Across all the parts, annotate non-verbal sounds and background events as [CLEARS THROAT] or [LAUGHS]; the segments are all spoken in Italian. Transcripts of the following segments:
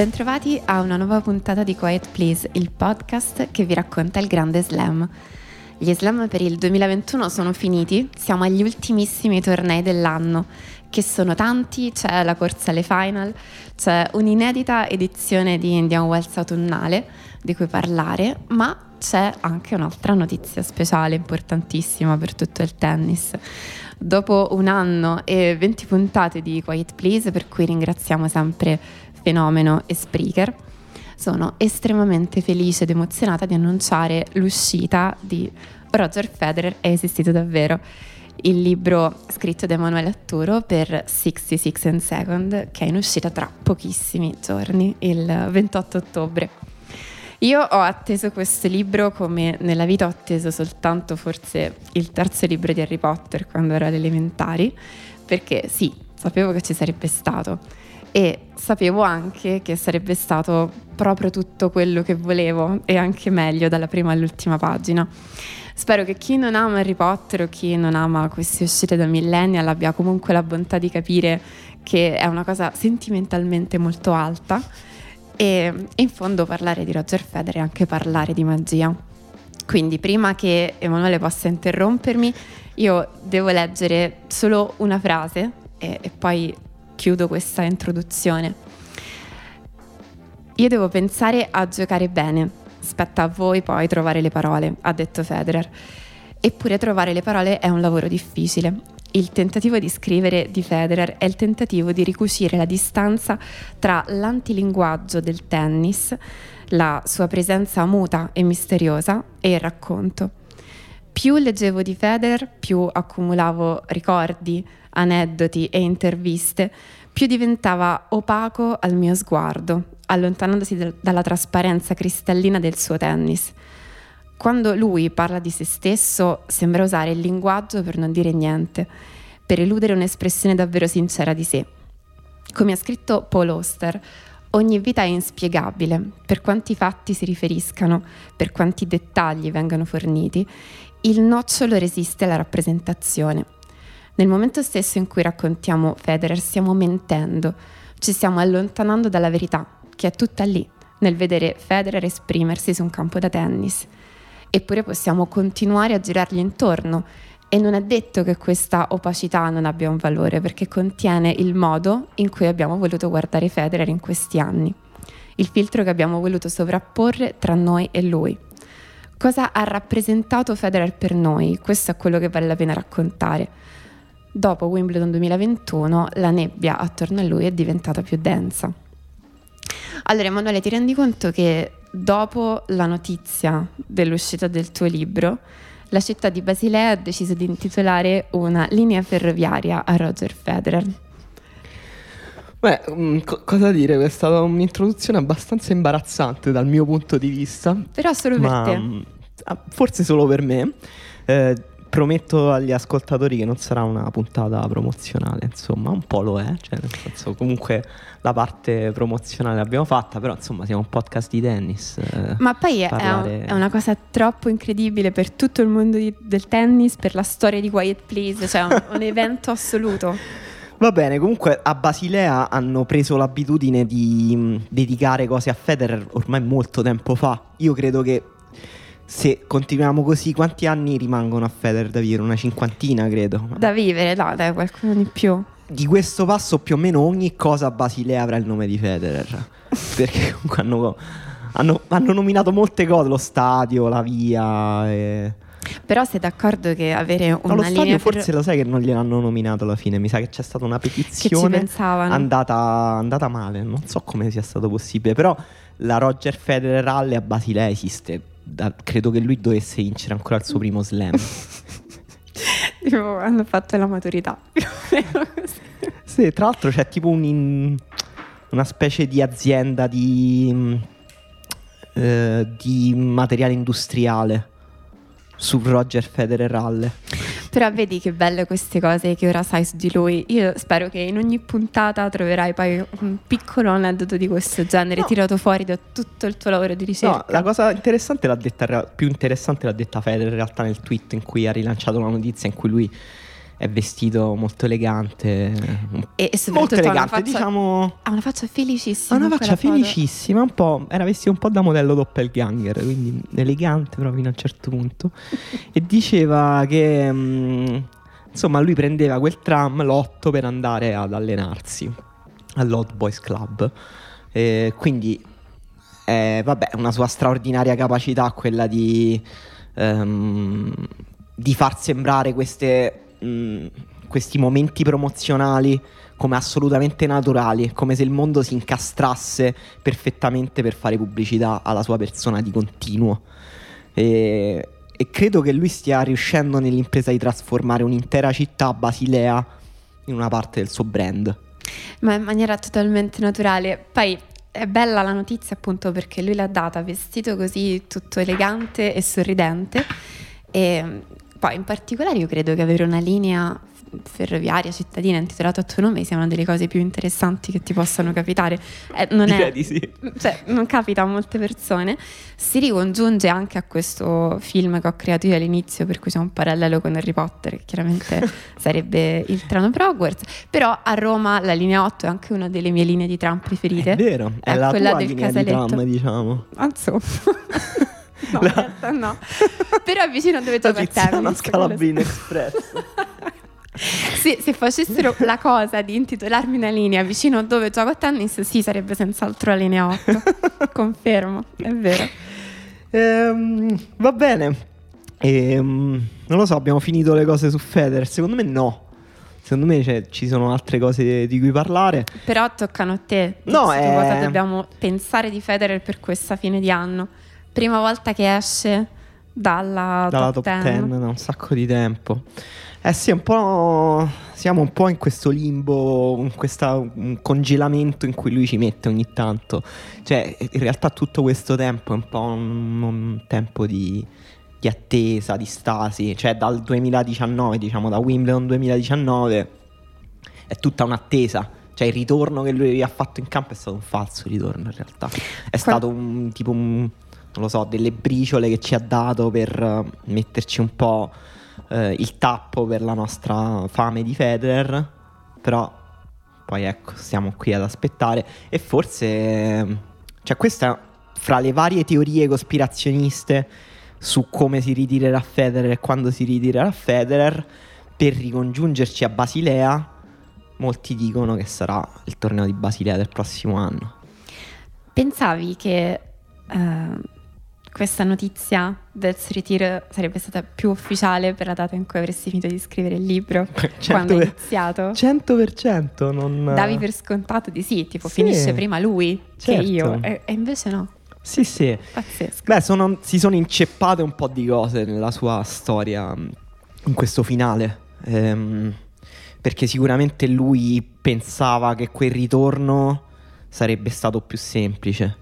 Bentrovati a una nuova puntata di Quiet Please, il podcast che vi racconta il grande slam. Gli slam per il 2021 sono finiti, siamo agli ultimissimi tornei dell'anno, che sono tanti, c'è la corsa alle final, c'è un'inedita edizione di Indian Wells autunnale di cui parlare, ma c'è anche un'altra notizia speciale importantissima per tutto il tennis. Dopo un anno e 20 puntate di Quiet Please, per cui ringraziamo sempre Fenomeno e Spreaker, sono estremamente felice ed emozionata di annunciare l'uscita di Roger Federer. È esistito davvero, il libro scritto da Emanuele Atturo per 66 and Second che è in uscita tra pochissimi giorni, il 28 ottobre. Io ho atteso questo libro come nella vita ho atteso soltanto forse il terzo libro di Harry Potter quando ero alle elementari, perché sì, sapevo che ci sarebbe stato e sapevo anche che sarebbe stato proprio tutto quello che volevo e anche meglio dalla prima all'ultima pagina. Spero che chi non ama Harry Potter o chi non ama queste uscite da millennial abbia comunque la bontà di capire che è una cosa sentimentalmente molto alta e in fondo parlare di Roger Federer è anche parlare di magia. Quindi prima che Emanuele possa interrompermi, io devo leggere solo una frase e, e poi chiudo questa introduzione. Io devo pensare a giocare bene, spetta a voi poi trovare le parole, ha detto Federer. Eppure trovare le parole è un lavoro difficile. Il tentativo di scrivere di Federer è il tentativo di ricucire la distanza tra l'antilinguaggio del tennis, la sua presenza muta e misteriosa, e il racconto. Più leggevo di Federer, più accumulavo ricordi, aneddoti e interviste, più diventava opaco al mio sguardo, allontanandosi d- dalla trasparenza cristallina del suo tennis. Quando lui parla di se stesso, sembra usare il linguaggio per non dire niente, per eludere un'espressione davvero sincera di sé. Come ha scritto Paul Oster, ogni vita è inspiegabile, per quanti fatti si riferiscano, per quanti dettagli vengano forniti, il nocciolo resiste alla rappresentazione. Nel momento stesso in cui raccontiamo Federer stiamo mentendo, ci stiamo allontanando dalla verità, che è tutta lì, nel vedere Federer esprimersi su un campo da tennis. Eppure possiamo continuare a girargli intorno e non è detto che questa opacità non abbia un valore perché contiene il modo in cui abbiamo voluto guardare Federer in questi anni, il filtro che abbiamo voluto sovrapporre tra noi e lui. Cosa ha rappresentato Federer per noi? Questo è quello che vale la pena raccontare. Dopo Wimbledon 2021 la nebbia attorno a lui è diventata più densa. Allora Emanuele, ti rendi conto che dopo la notizia dell'uscita del tuo libro, la città di Basilea ha deciso di intitolare una linea ferroviaria a Roger Federer. Beh, mm, co- cosa dire? È stata un'introduzione abbastanza imbarazzante dal mio punto di vista. Però solo ma, per te. mm, ah, Forse solo per me. Eh, prometto agli ascoltatori che non sarà una puntata promozionale, insomma, un po' lo è, cioè nel senso comunque la parte promozionale l'abbiamo fatta, però insomma siamo un podcast di tennis. eh, Ma poi è, parlare- è una cosa troppo incredibile per tutto il mondo di- del tennis, per la storia di Quiet Please, cioè un, un evento assoluto. [LAUGHS] Va bene, comunque a Basilea hanno preso l'abitudine di mh, dedicare cose a Federer ormai molto tempo fa. Io credo che se continuiamo così, quanti anni rimangono a Federer da vivere? Una cinquantina, credo. Da vivere, no, dai, qualcuno di più. Di questo passo più o meno ogni cosa a Basilea avrà il nome di Federer. [LAUGHS] Perché comunque hanno, hanno- hanno nominato molte cose, lo stadio, la via. E... Però sei d'accordo che avere No, una lo linea stadio ferro- forse lo sai che non gliel'hanno nominato alla fine. Mi sa che c'è stata una petizione andata, andata male, non so come sia stato possibile, però la Roger Federer Rally a Basilea esiste. Da- credo che lui dovesse vincere ancora il suo [LAUGHS] primo slam. Tipo, hanno fatto la maturità. più [LAUGHS] o sì, tra l'altro c'è tipo un in- una specie di azienda di, mm, eh, di materiale industriale su Roger Federer Rally. Però vedi che belle queste cose che ora sai su di lui. Io spero che in ogni puntata troverai poi un piccolo aneddoto di questo genere No. tirato fuori da tutto il tuo lavoro di ricerca. No, la cosa interessante l'ha detta, più interessante l'ha detta Federer in realtà nel tweet in cui ha rilanciato la notizia in cui lui è vestito molto elegante. E, e molto elegante, faccia, diciamo. ha una faccia felicissima. Ha una faccia felicissima, un po', era vestito un po' da modello doppelganger, quindi elegante proprio fino a un certo punto. e diceva che mm, insomma lui prendeva quel tram, l'otto, per andare ad allenarsi all'Hot Boys Club. E quindi, eh, vabbè, una sua straordinaria capacità quella di, ehm, di far sembrare queste, questi momenti promozionali come assolutamente naturali, come se il mondo si incastrasse perfettamente per fare pubblicità alla sua persona di continuo. E, e credo che lui stia riuscendo nell'impresa di trasformare un'intera città, Basilea, in una parte del suo brand. Ma in maniera totalmente naturale. Poi è bella la notizia appunto perché lui l'ha data vestito così tutto elegante e sorridente. E poi in particolare io credo che avere una linea ferroviaria cittadina intitolata a tuo nome sia una delle cose più interessanti che ti possano capitare. Eh, non, è, di sì. cioè, non capita a molte persone. Si ricongiunge anche a questo film che ho creato io all'inizio, per cui c'è un parallelo con Harry Potter, che chiaramente [LAUGHS] sarebbe il treno per Hogwarts. Però a Roma la linea 8 è anche una delle mie linee di tram preferite. È vero, è, È la quella tua del linea di casaletto. tram, diciamo. Ah, Insomma. [LAUGHS] No, in realtà no. [LAUGHS] Però è vicino a dove La gioco a Tiziana tennis. Scalabrino Express. [LAUGHS] Sì, se facessero la cosa di intitolarmi una linea vicino a dove gioco a tennis, sì, sarebbe senz'altro la linea 8. [LAUGHS] Confermo, è vero. Ehm, va bene. Ehm, non lo so, abbiamo finito le cose su Federer. Secondo me no. Secondo me c'è- ci sono altre cose di cui parlare. Però toccano a te. No, è- cosa dobbiamo pensare di Federer per questa fine di anno? Prima volta che esce dalla, Dalla top 10 da un sacco di tempo. Eh sì, un po'. Siamo un po' in questo limbo, in questo congelamento in cui lui ci mette ogni tanto. Cioè, in realtà tutto questo tempo è un po' un, un tempo di, di attesa, di stasi. Cioè, dal 2019, diciamo, da Wimbledon 2019, è tutta un'attesa. Cioè, il ritorno che lui ha fatto in campo è stato un falso ritorno, in realtà. È stato un tipo un. Non lo so, delle briciole che ci ha dato per eh, metterci un po' eh, il tappo per la nostra fame di Federer. Però poi ecco, stiamo qui ad aspettare. E forse. Cioè, questa fra le varie teorie cospirazioniste su come si ritirerà Federer e quando si ritirerà Federer, per ricongiungerci a Basilea, molti dicono che sarà il torneo di Basilea del prossimo anno. Pensavi che eh, questa notizia del suo ritiro sarebbe stata più ufficiale per la data in cui avresti finito di scrivere il libro? [LAUGHS] quando è iniziato? 100% non... Davi per scontato di sì, tipo Sì. finisce prima lui Certo. che io, e, e invece no, Sì, sì. pazzesco. Beh, sono- si sono inceppate un po' di cose nella sua storia in questo finale. Ehm, perché sicuramente lui pensava che quel ritorno sarebbe stato più semplice.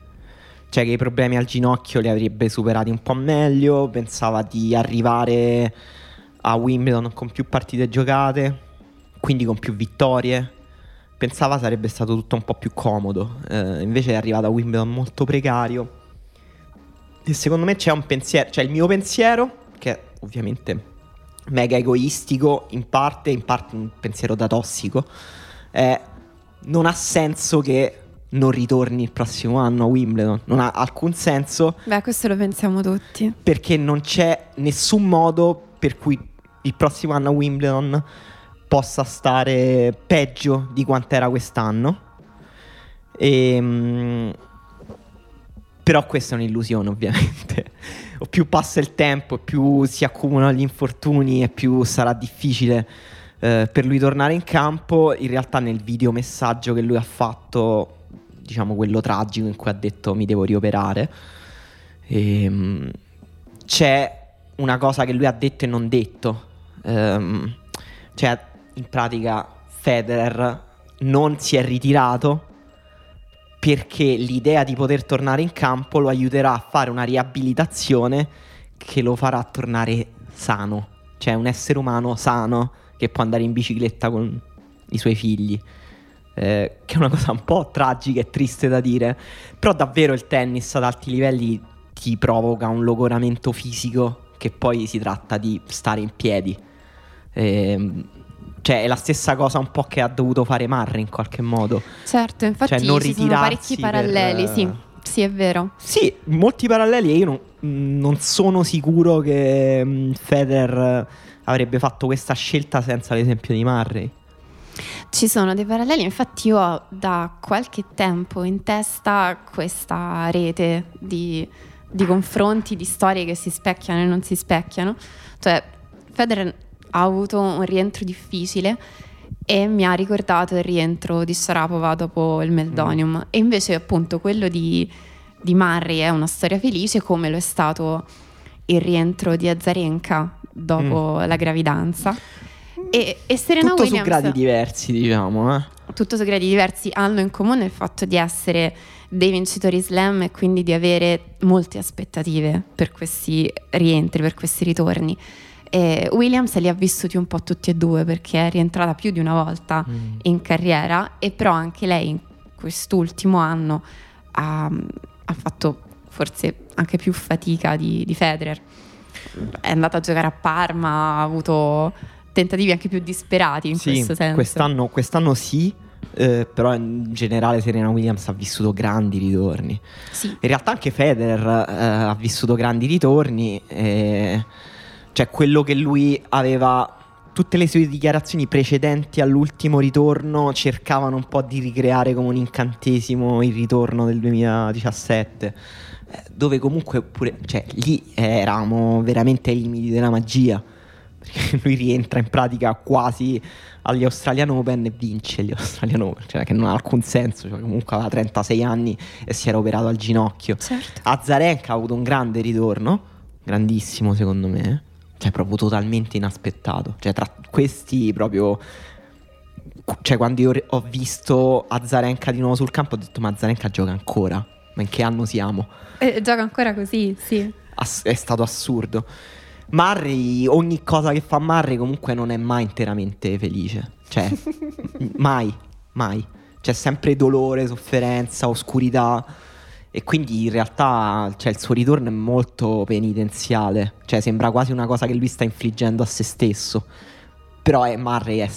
Cioè che i problemi al ginocchio li avrebbe superati un po' meglio. Pensava di arrivare a Wimbledon con più partite giocate, quindi con più vittorie. Pensava sarebbe stato tutto un po' più comodo. Eh, invece è arrivato a Wimbledon molto precario. E secondo me c'è un pensiero, cioè il mio pensiero, che è ovviamente mega egoistico in parte, in parte un pensiero da tossico, è non ha senso che non ritorni il prossimo anno a Wimbledon, non ha alcun senso Beh, questo lo pensiamo tutti. perché non c'è nessun modo per cui il prossimo anno a Wimbledon possa stare peggio di quanto era quest'anno. Ehm, però questa è un'illusione, ovviamente. [LAUGHS] O più passa il tempo, e più si accumulano gli infortuni e più sarà difficile eh, per lui tornare in campo. In realtà, nel videomessaggio che lui ha fatto, diciamo quello tragico in cui ha detto mi devo rioperare, ehm, c'è una cosa che lui ha detto e non detto. Ehm, cioè, in pratica, Federer non si è ritirato perché l'idea di poter tornare in campo lo aiuterà a fare una riabilitazione che lo farà tornare sano, cioè un essere umano sano che può andare in bicicletta con i suoi figli. Eh, che è una cosa un po' tragica e triste da dire, però davvero il tennis ad alti livelli ti provoca un logoramento fisico che poi si tratta di stare in piedi. Ehm, Cioè, è la stessa cosa un po' che ha dovuto fare Marri in qualche modo. Certo, infatti Cioè, non ci sono parecchi ritirarsi per, paralleli, eh, sì. Sì, è vero. Sì, molti paralleli e io non, non sono sicuro che mm, Federer avrebbe fatto questa scelta senza l'esempio di Murray. Ci sono dei paralleli, infatti io ho da qualche tempo in testa questa rete di, di confronti, di storie che si specchiano e non si specchiano. Cioè, Federer ha avuto un rientro difficile e mi ha ricordato il rientro di Sharapova dopo il Meldonium. E invece appunto quello di, di Murray è una storia felice come lo è stato il rientro di Azarenka dopo la gravidanza. E, e Serena Tutto Williams su gradi diversi, diciamo. Eh. tutto su gradi diversi hanno in comune il fatto di essere dei vincitori slam e quindi di avere molte aspettative per questi rientri, per questi ritorni. E Williams li ha vissuti un po' tutti e due perché è rientrata più di una volta Mm. in carriera e però anche lei in quest'ultimo anno ha, ha fatto forse anche più fatica di, di Federer. È andata a giocare a Parma, ha avuto tentativi anche più disperati in Sì, questo senso. quest'anno, quest'anno sì, eh, però in generale Serena Williams ha vissuto grandi ritorni. Sì. In realtà anche Federer eh, ha vissuto grandi ritorni. e- Cioè, quello che lui aveva. Tutte le sue dichiarazioni precedenti all'ultimo ritorno cercavano un po' di ricreare come un incantesimo il ritorno del 2017. eh, Dove comunque pure. Cioè, lì eravamo veramente ai limiti della magia. Perché [LAUGHS] lui rientra in pratica quasi agli Australian Open e vince gli Australian Open. Cioè, che non ha alcun senso. Cioè, comunque aveva 36 anni e si era operato al ginocchio. Certo. Azarenka ha avuto un grande ritorno, grandissimo secondo me, cioè proprio totalmente inaspettato. Cioè tra questi proprio... Cioè quando io ho visto Azarenka di nuovo sul campo ho detto ma Azarenka gioca ancora, ma in che anno siamo? Eh, gioca ancora così, sì. Ass- è stato assurdo. Murray, ogni cosa che fa Murray comunque non è mai interamente felice. Cioè, [LAUGHS] mai, mai. C'è sempre dolore, sofferenza, oscurità. E quindi in realtà cioè, il suo ritorno è molto penitenziale. Cioè, sembra quasi una cosa che lui sta infliggendo a se stesso. Però è, Murray è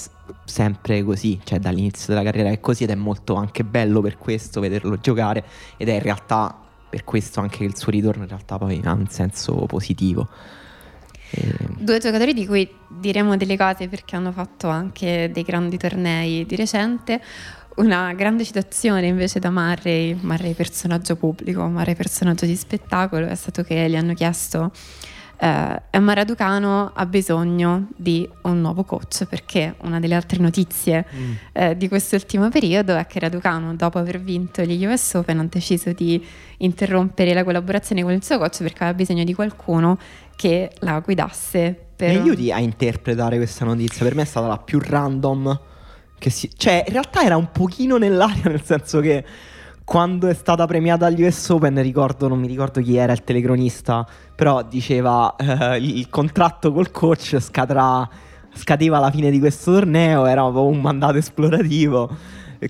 sempre così, cioè dall'inizio della carriera è così ed è molto anche bello per questo vederlo giocare ed è in realtà per questo anche che il suo ritorno in realtà poi ha un senso positivo. E- Due giocatori di cui diremo delle cose perché hanno fatto anche dei grandi tornei di recente. Una grande citazione invece da Murray, Murray personaggio pubblico, Murray personaggio di spettacolo, è stato che gli hanno chiesto eh, Emma Raducano ha bisogno di un nuovo coach perché una delle altre notizie eh, di quest'ultimo periodo è che Raducano, dopo aver vinto gli US Open, ha deciso di interrompere la collaborazione con il suo coach perché aveva bisogno di qualcuno che la guidasse per Mi aiuti a interpretare questa notizia? Per me è stata la più random che si... Cioè, in realtà era un pochino nell'aria, nel senso che quando è stata premiata agli US Open, ricordo, non mi ricordo chi era il telecronista, però diceva eh, il contratto col coach scadrà, scadeva alla fine di questo torneo, era un mandato esplorativo.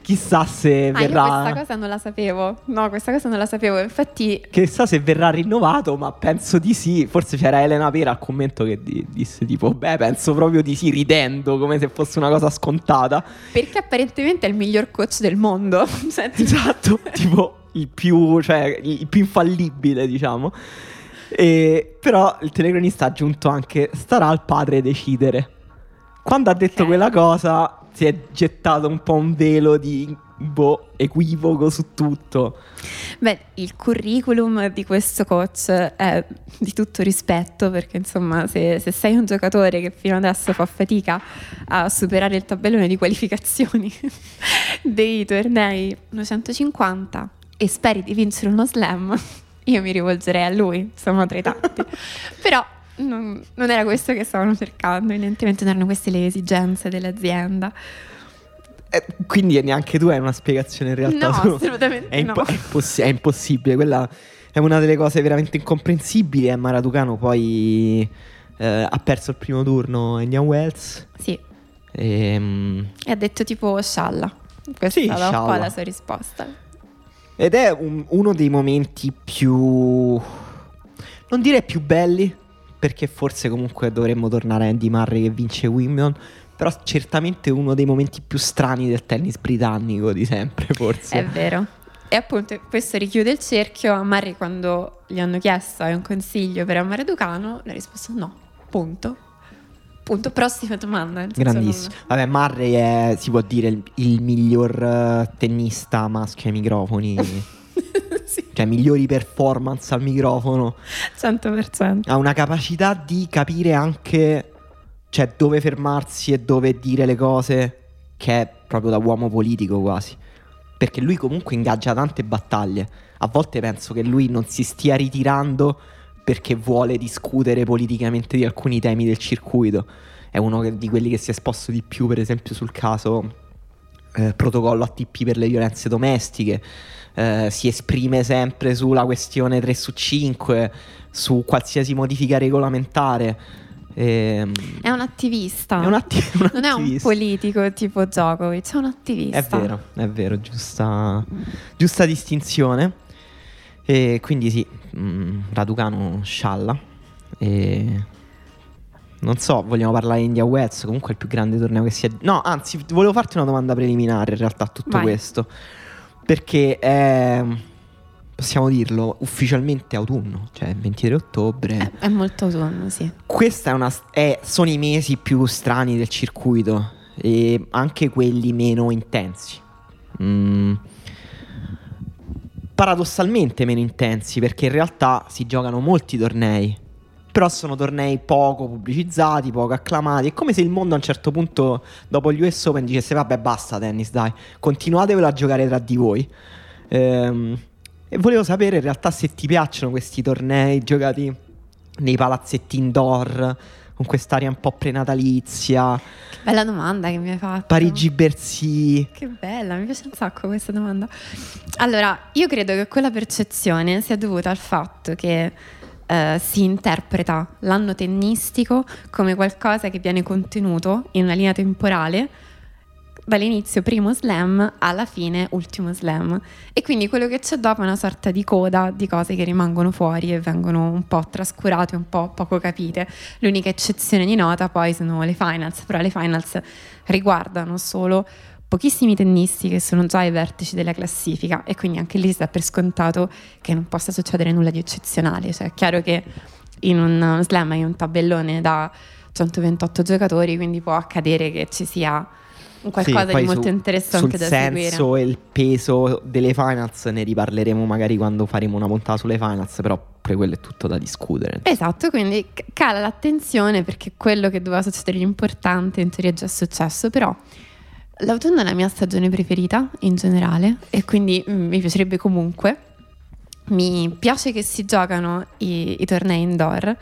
Chissà se Ah, verrà... io questa cosa non la sapevo. No, questa cosa non la sapevo. Infatti, Chissà se verrà rinnovato, ma penso di sì. Forse c'era Elena Pera al commento che di- disse tipo, beh, penso proprio di sì, ridendo, come se fosse una cosa scontata. perché apparentemente è il miglior coach del mondo. [LAUGHS] Cioè, tipo- Esatto, [LAUGHS] tipo il più, cioè, il più infallibile, diciamo. E, però il telecronista ha aggiunto anche, starà al padre decidere. Quando ha detto Ok. quella cosa, si è gettato un po' un velo di boh, equivoco su tutto. Beh, il curriculum di questo coach è di tutto rispetto perché insomma se, se sei un giocatore che fino adesso fa fatica a superare il tabellone di qualificazioni [LAUGHS] dei tornei 150 e speri di vincere uno slam, io mi rivolgerei a lui, insomma tra i tanti. [LAUGHS] Però non, non era questo che stavano cercando, evidentemente non erano queste le esigenze dell'azienda. Eh, quindi neanche tu hai una spiegazione in realtà. No, tu- assolutamente è, impo- no. è impossi- è impossibile. Quella è una delle cose veramente incomprensibili. E Maraducano poi eh, ha perso il primo turno Indian Wells. Sì, Ehm, e ha detto tipo scialla. Questa Sì, è stata un po' la sua risposta. ed è un- uno dei momenti più. Non direi più belli. Perché forse comunque dovremmo tornare a Andy Murray che vince Wimbledon. però certamente uno dei momenti più strani del tennis britannico di sempre, [LAUGHS] forse. È vero. E appunto questo richiude il cerchio. A Murray quando gli hanno chiesto hai un consiglio per amare Ducano, ha risposto no, punto. Punto, prossima domanda. Grandissimo. Non... Vabbè, Murray è, si può dire, il, il miglior uh, tennista maschio ai microfoni. [LAUGHS] [LAUGHS] sì. Cioè, migliori performance al microfono. 100%. Ha una capacità di capire anche cioè, dove fermarsi e dove dire le cose, che è proprio da uomo politico quasi perché lui comunque ingaggia tante battaglie. A volte penso che lui non si stia ritirando perché vuole discutere politicamente di alcuni temi del circuito. È uno di quelli che si è esposto di più, per esempio, sul caso eh, protocollo ATP per le violenze domestiche. Eh, si esprime sempre sulla questione 3 su 5, su qualsiasi modifica regolamentare. Ehm, è un attivista. È un, atti- [LAUGHS] un non è un politico tipo Djokovic, è un attivista. È vero, è vero, giusta, giusta distinzione. E quindi sì, mh, mm, Raducano scialla. E non so, vogliamo parlare di India Wets, comunque è il più grande torneo che si è... No, anzi, volevo farti una domanda preliminare in realtà a tutto Vai. questo. Perché è possiamo dirlo, ufficialmente autunno, cioè il 23 ottobre. È, è molto autunno, sì. Questi sono i mesi più strani del circuito e anche quelli meno intensi. Mm. Paradossalmente meno intensi perché in realtà si giocano molti tornei. Però sono tornei poco pubblicizzati, poco acclamati. È come se il mondo a un certo punto, dopo gli US Open, dicesse: Vabbè, basta tennis, dai, continuatevelo a giocare tra di voi. Ehm, e volevo sapere in realtà se ti piacciono questi tornei giocati nei palazzetti indoor con quest'aria un po' prenatalizia. Che bella domanda che mi hai fatto. Parigi-Bercy. Che bella, mi piace un sacco questa domanda. Allora, io credo che quella percezione sia dovuta al fatto che eh, si interpreta l'anno tennistico come qualcosa che viene contenuto in una linea temporale dall'inizio primo slam alla fine ultimo slam e quindi quello che c'è dopo è una sorta di coda di cose che rimangono fuori e vengono un po' trascurate, un po' poco capite. L'unica eccezione di nota poi sono le finals, però le finals riguardano solo pochissimi tennisti che sono già ai vertici della classifica e quindi anche lì si dà per scontato che non possa succedere nulla di eccezionale, cioè è chiaro che in un slam hai un tabellone da 128 giocatori, quindi può accadere che ci sia qualcosa sì, di molto su, interessante da seguire. Sul senso e il peso delle finals ne riparleremo magari quando faremo una puntata sulle finals, però pure quello è tutto da discutere. Esatto, quindi cala l'attenzione perché quello che doveva succedere di importante in teoria è già successo, però l'autunno è la mia stagione preferita in generale e quindi mm, mi piacerebbe comunque. Mi piace che si giocano i, i tornei indoor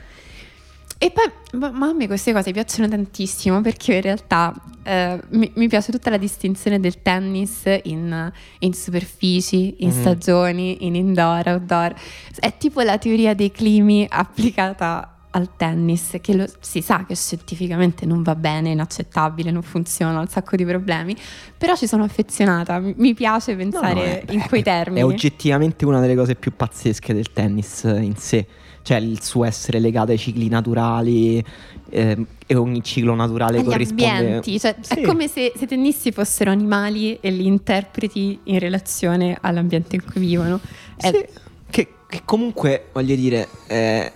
e poi, ma a me queste cose piacciono tantissimo perché in realtà eh, mi, mi, piace tutta la distinzione del tennis in, in superfici, in mm-hmm. stagioni, in indoor, outdoor. È tipo la teoria dei climi applicata al tennis, che lo, si sa che scientificamente non va bene, è inaccettabile, non funziona, ha un sacco di problemi, però ci sono affezionata, mi, piace pensare no, no, è, in quei termini. È oggettivamente una delle cose più pazzesche del tennis in sé cioè il suo essere legato ai cicli naturali eh, e ogni ciclo naturale Agli corrisponde ambienti, cioè, sì. è come se, se tennissi fossero animali e li interpreti in relazione all'ambiente in cui vivono. È... Sì. Che, che, comunque voglio dire eh,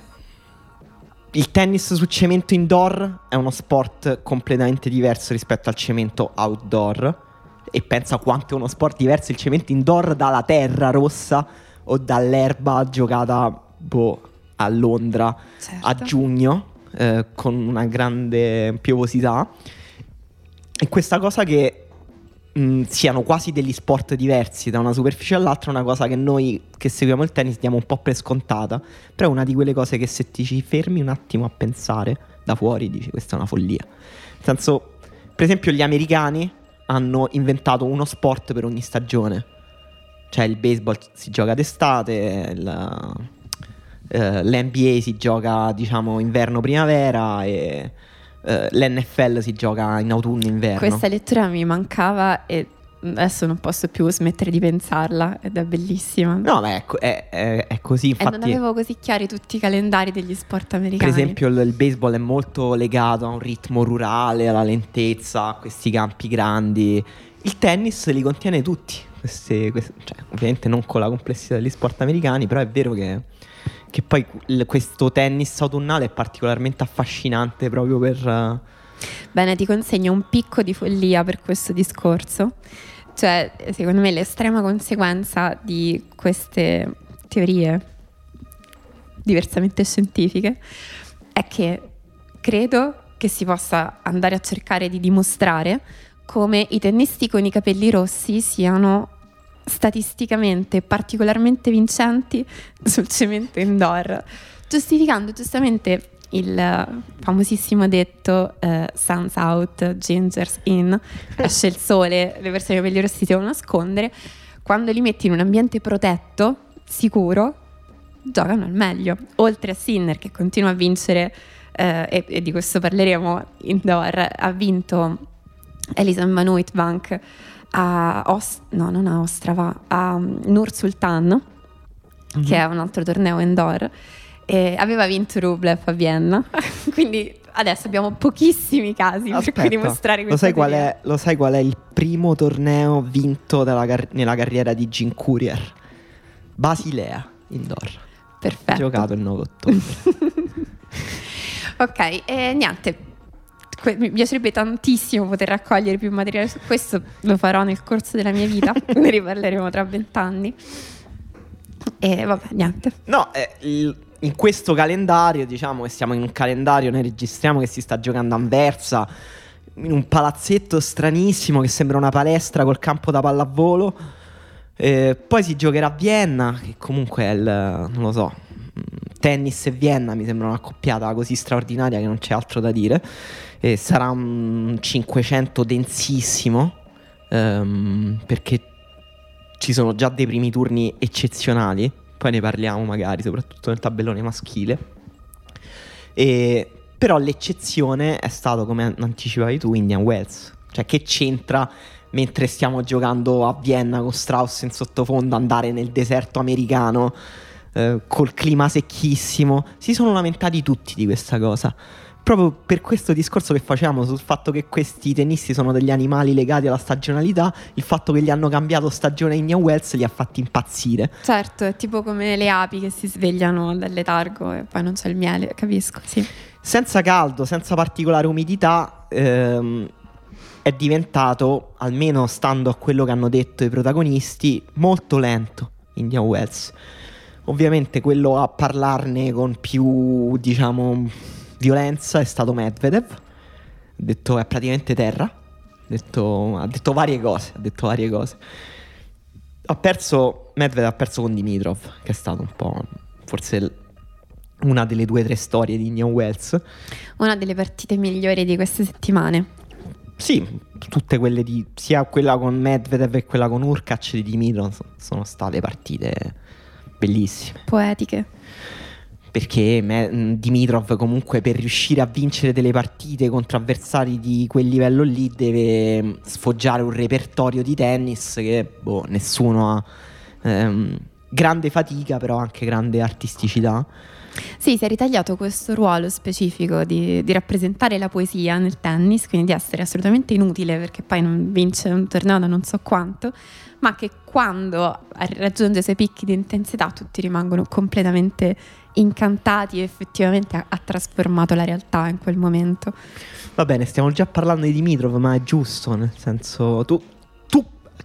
il tennis su cemento indoor è uno sport completamente diverso rispetto al cemento outdoor e pensa quanto è uno sport diverso il cemento indoor dalla terra rossa o dall'erba giocata boh a Londra certo. a giugno eh, con una grande piovosità. E questa cosa che mh, mm, siano quasi degli sport diversi da una superficie all'altra è una cosa che noi che seguiamo il tennis diamo un po' per scontata, però è una di quelle cose che se ti ci fermi un attimo a pensare da fuori dici questa è una follia. Nel senso, per esempio gli americani hanno inventato uno sport per ogni stagione. Cioè il baseball si gioca d'estate, il, eh, l'NBA si gioca diciamo inverno-primavera e l'NFL si gioca in autunno-inverno. Questa lettura mi mancava e adesso non posso più smettere di pensarla ed è bellissima. No, ma è, è, è, è così. Infatti, e non avevo così chiari tutti i calendari degli sport americani. Per esempio, il, il, baseball è molto legato a un ritmo rurale, alla lentezza, a questi campi grandi. Il tennis li contiene tutti. Queste, queste, cioè, ovviamente non con la complessità degli sport americani, però è vero che, che poi il, questo tennis autunnale è particolarmente affascinante proprio per. Bene, ti consegno un picco di follia per questo discorso. Cioè, secondo me l'estrema conseguenza di queste teorie diversamente scientifiche è che credo che si possa andare a cercare di dimostrare come i tennisti con i capelli rossi siano statisticamente particolarmente vincenti sul cemento indoor, giustificando giustamente il famosissimo detto uh, Sun's out, gingers in, esce il sole, le persone con i capelli rossi si devono nascondere, quando li metti in un ambiente protetto, sicuro, giocano al meglio. Oltre a Sinner che continua a vincere, uh, e, e, di questo parleremo indoor, ha vinto Elisa Manuitbank a Ost- no, non a Ostrava, a Nur Sultan, mm-hmm. che è un altro torneo indoor e aveva vinto Rublev a Vienna, [LAUGHS] quindi adesso abbiamo pochissimi casi Aspetta, per cui dimostrare. Lo, lo sai qual è il primo torneo vinto car- nella carriera di Jim Courier? Basilea, indoor. Perfetto. Giocato il 9 ottobre. [LAUGHS] ok, e niente. mi piacerebbe tantissimo poter raccogliere più materiale su questo, lo farò nel corso della mia vita, [LAUGHS] ne riparleremo tra vent'anni. E vabbè, niente. No, eh, il, in questo calendario, diciamo che siamo in un calendario, noi registriamo che si sta giocando a Anversa, in un palazzetto stranissimo che sembra una palestra col campo da pallavolo. Eh, poi si giocherà a Vienna, che comunque è il, non lo so, tennis e Vienna mi sembra un'accoppiata così straordinaria che non c'è altro da dire. Eh, sarà un 500 densissimo, ehm, perché ci sono già dei primi turni eccezionali poi ne parliamo magari, soprattutto nel tabellone maschile. E, però l'eccezione è stato, come anticipavi tu, Indian Wells. Cioè che c'entra mentre stiamo giocando a Vienna con Strauss in sottofondo andare nel deserto americano eh, col clima secchissimo. Si sono lamentati tutti di questa cosa proprio per questo discorso che facciamo sul fatto che questi tennisti sono degli animali legati alla stagionalità, il fatto che gli hanno cambiato stagione in New Wells li ha fatti impazzire. Certo, è tipo come le api che si svegliano dal letargo e poi non c'è il miele, capisco, sì. Senza caldo, senza particolare umidità, ehm, è diventato, almeno stando a quello che hanno detto i protagonisti, molto lento Indian Wells. Ovviamente quello a parlarne con più, diciamo, violenza è stato Medvedev. Ha detto è praticamente terra. Ha detto, ha detto varie cose. Ha detto varie cose. Ha perso. Medvedev ha perso con Dimitrov, che è stato un po'. Forse una delle due o tre storie di Indian Wells. Una delle partite migliori di queste settimane. Sì, tutte quelle di. sia quella con Medvedev che quella con Urkac di Dimitrov sono state partite bellissime. Poetiche perché me, Dimitrov comunque per riuscire a vincere delle partite contro avversari di quel livello lì deve sfoggiare un repertorio di tennis che boh, nessuno ha. Ehm, grande fatica però anche grande artisticità. Sì, si è ritagliato questo ruolo specifico di, di, rappresentare la poesia nel tennis, quindi di essere assolutamente inutile perché poi non vince un torneo da non so quanto, ma che quando raggiunge i suoi picchi di intensità tutti rimangono completamente incantati e effettivamente ha, ha, trasformato la realtà in quel momento. Va bene, stiamo già parlando di Dimitrov, ma è giusto, nel senso tu,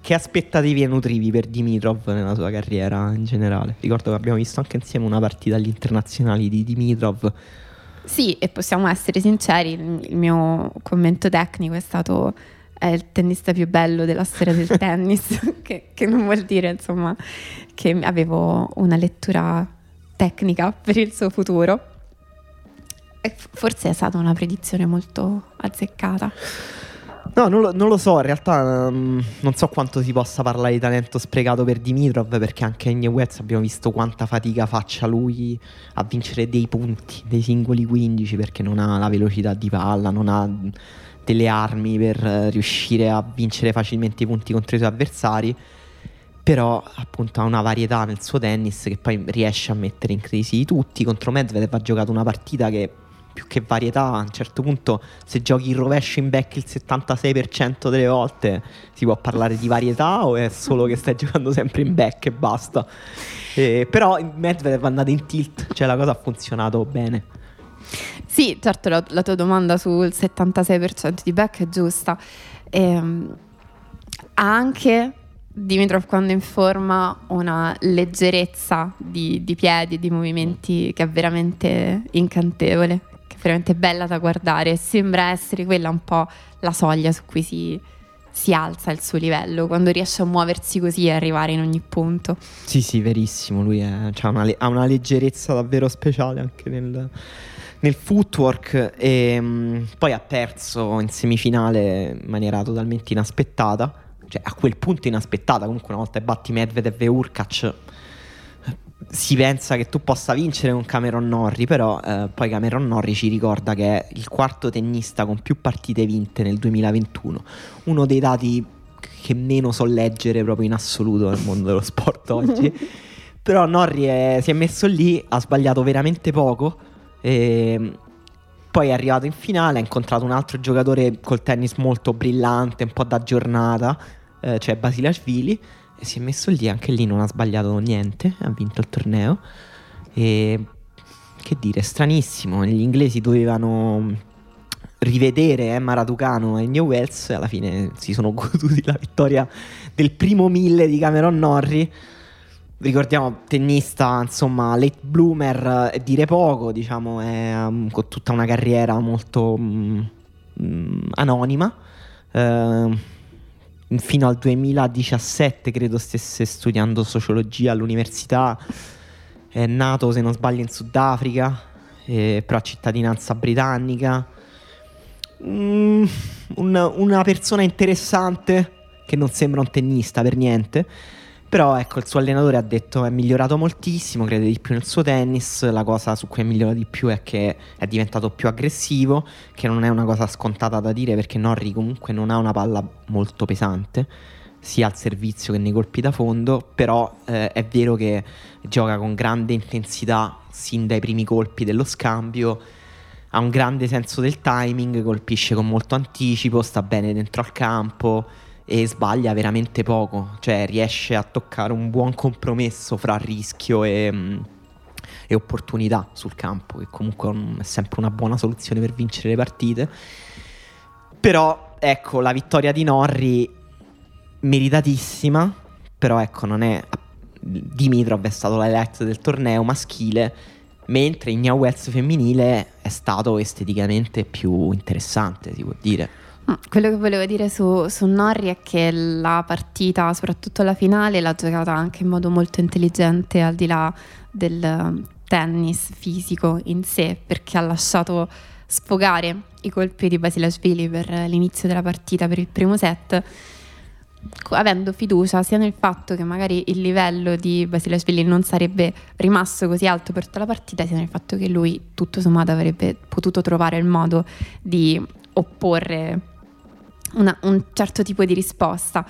che aspettative nutrivi per Dimitrov nella sua carriera in generale? Ricordo che abbiamo visto anche insieme una partita agli internazionali di Dimitrov. Sì, e possiamo essere sinceri, il mio commento tecnico è stato è il tennista più bello della storia del [LAUGHS] tennis, che, che non vuol dire insomma che avevo una lettura tecnica per il suo futuro. E forse è stata una predizione molto azzeccata. No, non lo, non lo so, in realtà um, non so quanto si possa parlare di talento sprecato per Dimitrov perché anche New West abbiamo visto quanta fatica faccia lui a vincere dei punti, dei singoli 15 perché non ha la velocità di palla, non ha delle armi per eh, riuscire a vincere facilmente i punti contro i suoi avversari. Però appunto ha una varietà nel suo tennis che poi riesce a mettere in crisi tutti. Contro Medvedev ha giocato una partita che più che varietà a un certo punto se giochi il rovescio in back il 76% delle volte si può parlare di varietà o è solo che stai giocando sempre in back e basta? Eh, però Medvedev è andato in tilt cioè la cosa ha funzionato bene. Sì, certo, la, la tua domanda sul 76% di back è giusta. Ehm, anche Dimitrov quando in forma una leggerezza di, di piedi di movimenti che è veramente incantevole, veramente bella da guardare. Sembra essere quella un po' la soglia su cui si, si alza il suo livello quando riesce a muoversi così e arrivare in ogni punto. Sì, sì, verissimo. Lui è, cioè, una, ha una leggerezza davvero speciale anche nel, nel footwork e mh, mm, poi ha perso in semifinale in maniera totalmente inaspettata, cioè a quel punto inaspettata, comunque una volta batti Medvedev e Urkac si pensa che tu possa vincere con Cameron Norrie, però eh, poi Cameron Norrie ci ricorda che è il quarto tennista con più partite vinte nel 2021, uno dei dati che meno so leggere proprio in assoluto nel mondo dello sport [LAUGHS] oggi. però Norrie si è messo lì, ha sbagliato veramente poco ehm, poi è arrivato in finale, ha incontrato un altro giocatore col tennis molto brillante, un po' da giornata, eh, cioè Basilashvili, si è messo lì, anche lì non ha sbagliato niente, ha vinto il torneo. E che dire, stranissimo, gli inglesi dovevano rivedere Emma Raducano e New Wells, alla fine si sono [LAUGHS] goduti la vittoria del primo mille di Cameron Norrie ricordiamo tennista, insomma, late bloomer, eh, dire poco, diciamo, è, um, con tutta una carriera molto um, anonima. Uh, fino al 2017 credo stesse studiando sociologia all'università. È nato, se non sbaglio, in Sudafrica, eh, però ha cittadinanza britannica. Mm, un, una persona interessante che non sembra un tennista per niente. Però ecco, il suo allenatore ha detto è migliorato moltissimo, crede di più nel suo tennis, la cosa su cui è migliorato di più è che è diventato più aggressivo, che non è una cosa scontata da dire perché Norri comunque non ha una palla molto pesante, sia al servizio che nei colpi da fondo, però eh, è vero che gioca con grande intensità sin dai primi colpi dello scambio, ha un grande senso del timing, colpisce con molto anticipo, sta bene dentro al campo e sbaglia veramente poco, cioè riesce a toccare un buon compromesso fra rischio e, mm, e opportunità sul campo, che comunque è sempre una buona soluzione per vincere le partite. Però ecco, la vittoria di Norri meritatissima, però ecco, non è Dimitrov è stato l'highlight del torneo maschile, mentre Igna Wells femminile è stato esteticamente più interessante, si può dire. Mm, quello che volevo dire su, su Norri è che la partita, soprattutto la finale, l'ha giocata anche in modo molto intelligente al di là del um, tennis fisico in sé, perché ha lasciato sfogare i colpi di Basilashvili per l'inizio della partita, per il primo set, avendo fiducia sia nel fatto che magari il livello di Basilashvili non sarebbe rimasto così alto per tutta la partita, sia nel fatto che lui tutto sommato avrebbe potuto trovare il modo di opporre una, un certo tipo di risposta.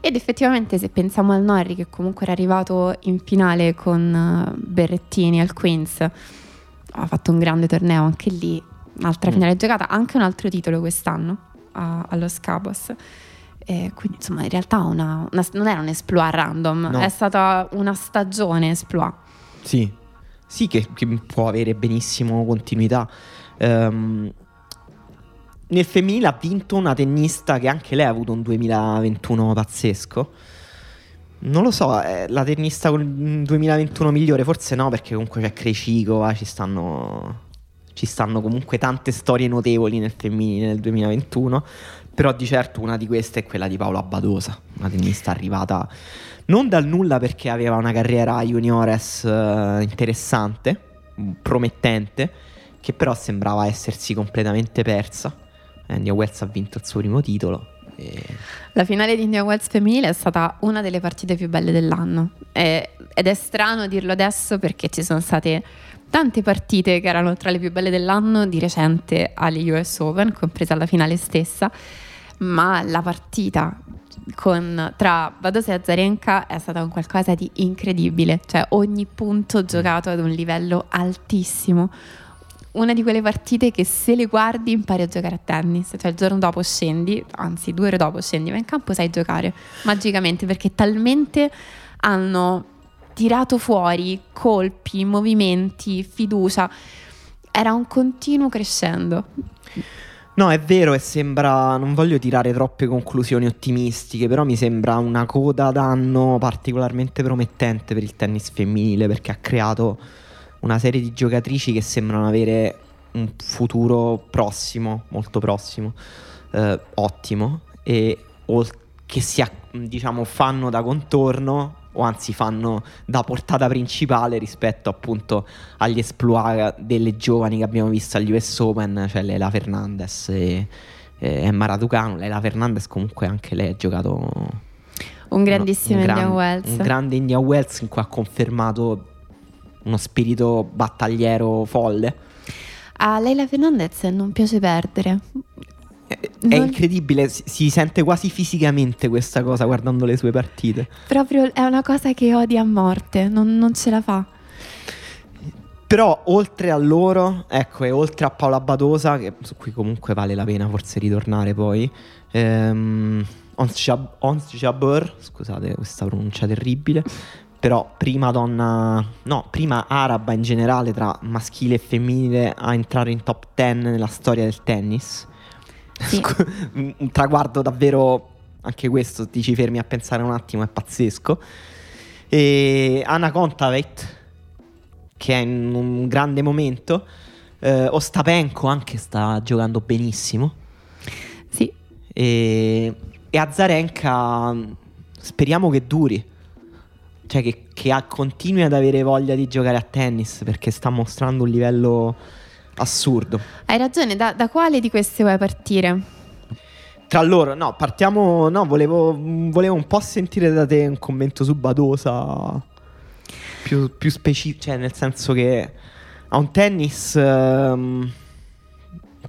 Ed effettivamente se pensiamo al Norri che comunque era arrivato in finale con uh, Berrettini al Queens, ha fatto un grande torneo anche lì, un'altra mm. finale giocata, anche un altro titolo quest'anno a, allo Scabos. E quindi insomma in realtà una, una, non era un esploit random, no. è stata una stagione esploit. Sì, sì che, che può avere benissimo continuità. Um, nel femminile ha vinto una tennista che anche lei ha avuto un 2021 pazzesco. Non lo so, è la tennista con il 2021 migliore, forse no, perché comunque c'è Crecicova, ci stanno, ci stanno comunque tante storie notevoli nel femminile nel 2021. Però di certo una di queste è quella di Paola Badosa, una tennista arrivata non dal nulla perché aveva una carriera juniores uh, interessante, promettente, che però sembrava essersi completamente persa Andy Wells ha vinto il suo primo titolo. E... La finale di India Wells femminile è stata una delle partite più belle dell'anno e, ed è strano dirlo adesso perché ci sono state tante partite che erano tra le più belle dell'anno di recente agli US Open, compresa la finale stessa, ma la partita con, tra Badosa e Azarenka è stata un qualcosa di incredibile, cioè ogni punto giocato ad un livello altissimo. Una di quelle partite che se le guardi impari a giocare a tennis, cioè il giorno dopo scendi, anzi due ore dopo scendi, ma in campo sai giocare magicamente perché talmente hanno tirato fuori colpi, movimenti, fiducia. Era un continuo crescendo. No, è vero e sembra, non voglio tirare troppe conclusioni ottimistiche, però mi sembra una coda d'anno particolarmente promettente per il tennis femminile perché ha creato una serie di giocatrici che sembrano avere un futuro prossimo, molto prossimo, eh, ottimo e che si, diciamo, fanno da contorno o anzi fanno da portata principale rispetto appunto agli esploit delle giovani che abbiamo visto agli US Open, cioè Leila Fernandez e, e Emma Raducanu. Leila Fernandez comunque anche lei ha giocato un grandissimo un, un Indian Wells. Un grande Indian Wells in cui ha confermato uno spirito battagliero folle. A Leila Fernandez non piace perdere. È, non... incredibile, si, si, sente quasi fisicamente questa cosa guardando le sue partite. Proprio è una cosa che odia a morte, non, non ce la fa. Però oltre a loro, ecco, e oltre a Paola Badosa, che, su cui comunque vale la pena forse ritornare poi, ehm, Ons Jabeur, scusate questa pronuncia terribile, però prima donna, no, prima araba in generale tra maschile e femminile a entrare in top 10 nella storia del tennis. Sì. [LAUGHS] un traguardo davvero, anche questo ti ci fermi a pensare un attimo, è pazzesco. E Anna Kontaveit, che è in un grande momento. Eh, Ostapenko anche sta giocando benissimo. Sì. E, e Azarenka speriamo che duri. Cioè che, che ha, continui ad avere voglia di giocare a tennis perché sta mostrando un livello assurdo. Hai ragione, da, da quale di queste vuoi partire? Tra loro, no, partiamo. No, volevo, volevo, un po' sentire da te un commento su Badosa più, più specifico, cioè nel senso che ha un tennis um,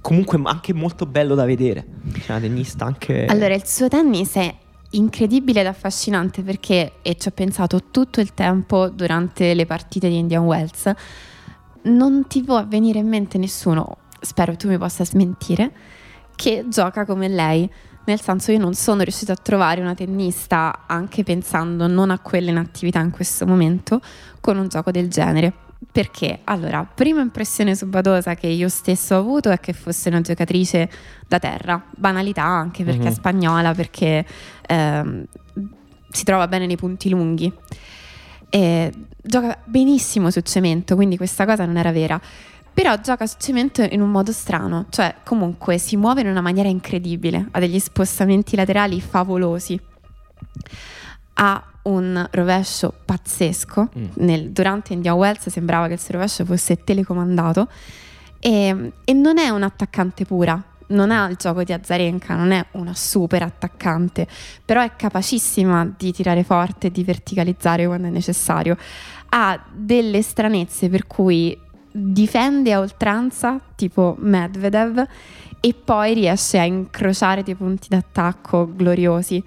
comunque anche molto bello da vedere. Cioè, una tennista anche. Allora, il suo tennis è incredibile ed affascinante perché, e ci ho pensato tutto il tempo durante le partite di Indian Wells non ti può venire in mente nessuno, spero tu mi possa smentire, che gioca come lei. Nel senso io non sono riuscita a trovare una tennista, anche pensando non a quella in attività in questo momento, con un gioco del genere. Perché? Allora, prima impressione su Badosa che io stesso ho avuto è che fosse una giocatrice da terra, banalità anche perché mm-hmm. è mhm. spagnola, perché ehm, si trova bene nei punti lunghi. E gioca benissimo su cemento, quindi questa cosa non era vera. Però gioca su cemento in un modo strano, cioè comunque si muove in una maniera incredibile, ha degli spostamenti laterali favolosi, ha un rovescio pazzesco, mm. Nel, durante India Wells sembrava che il suo rovescio fosse telecomandato e, e non è un attaccante pura, non ha il gioco di Azarenka, non è una super attaccante, però è capacissima di tirare forte di verticalizzare quando è necessario. Ha delle stranezze per cui difende a oltranza, tipo Medvedev, e poi riesce a incrociare dei punti d'attacco gloriosi.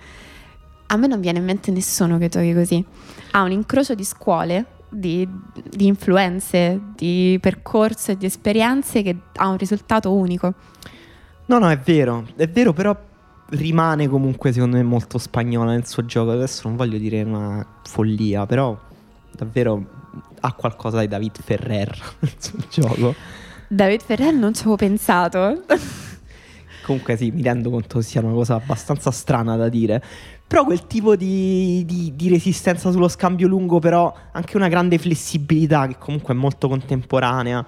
A me non viene in mente nessuno che giochi così. Ha un incrocio di scuole, di, di influenze, di percorso e di esperienze che ha un risultato unico. No, no, è vero, è vero, però rimane comunque secondo me molto spagnola nel suo gioco. Adesso non voglio dire una follia, però davvero ha qualcosa di David Ferrer [LAUGHS] nel suo gioco. David Ferrer non ci avevo pensato. comunque sì, mi rendo conto sia una cosa abbastanza strana da dire. Però quel tipo di, di, di, resistenza sullo scambio lungo, però anche una grande flessibilità che comunque è molto contemporanea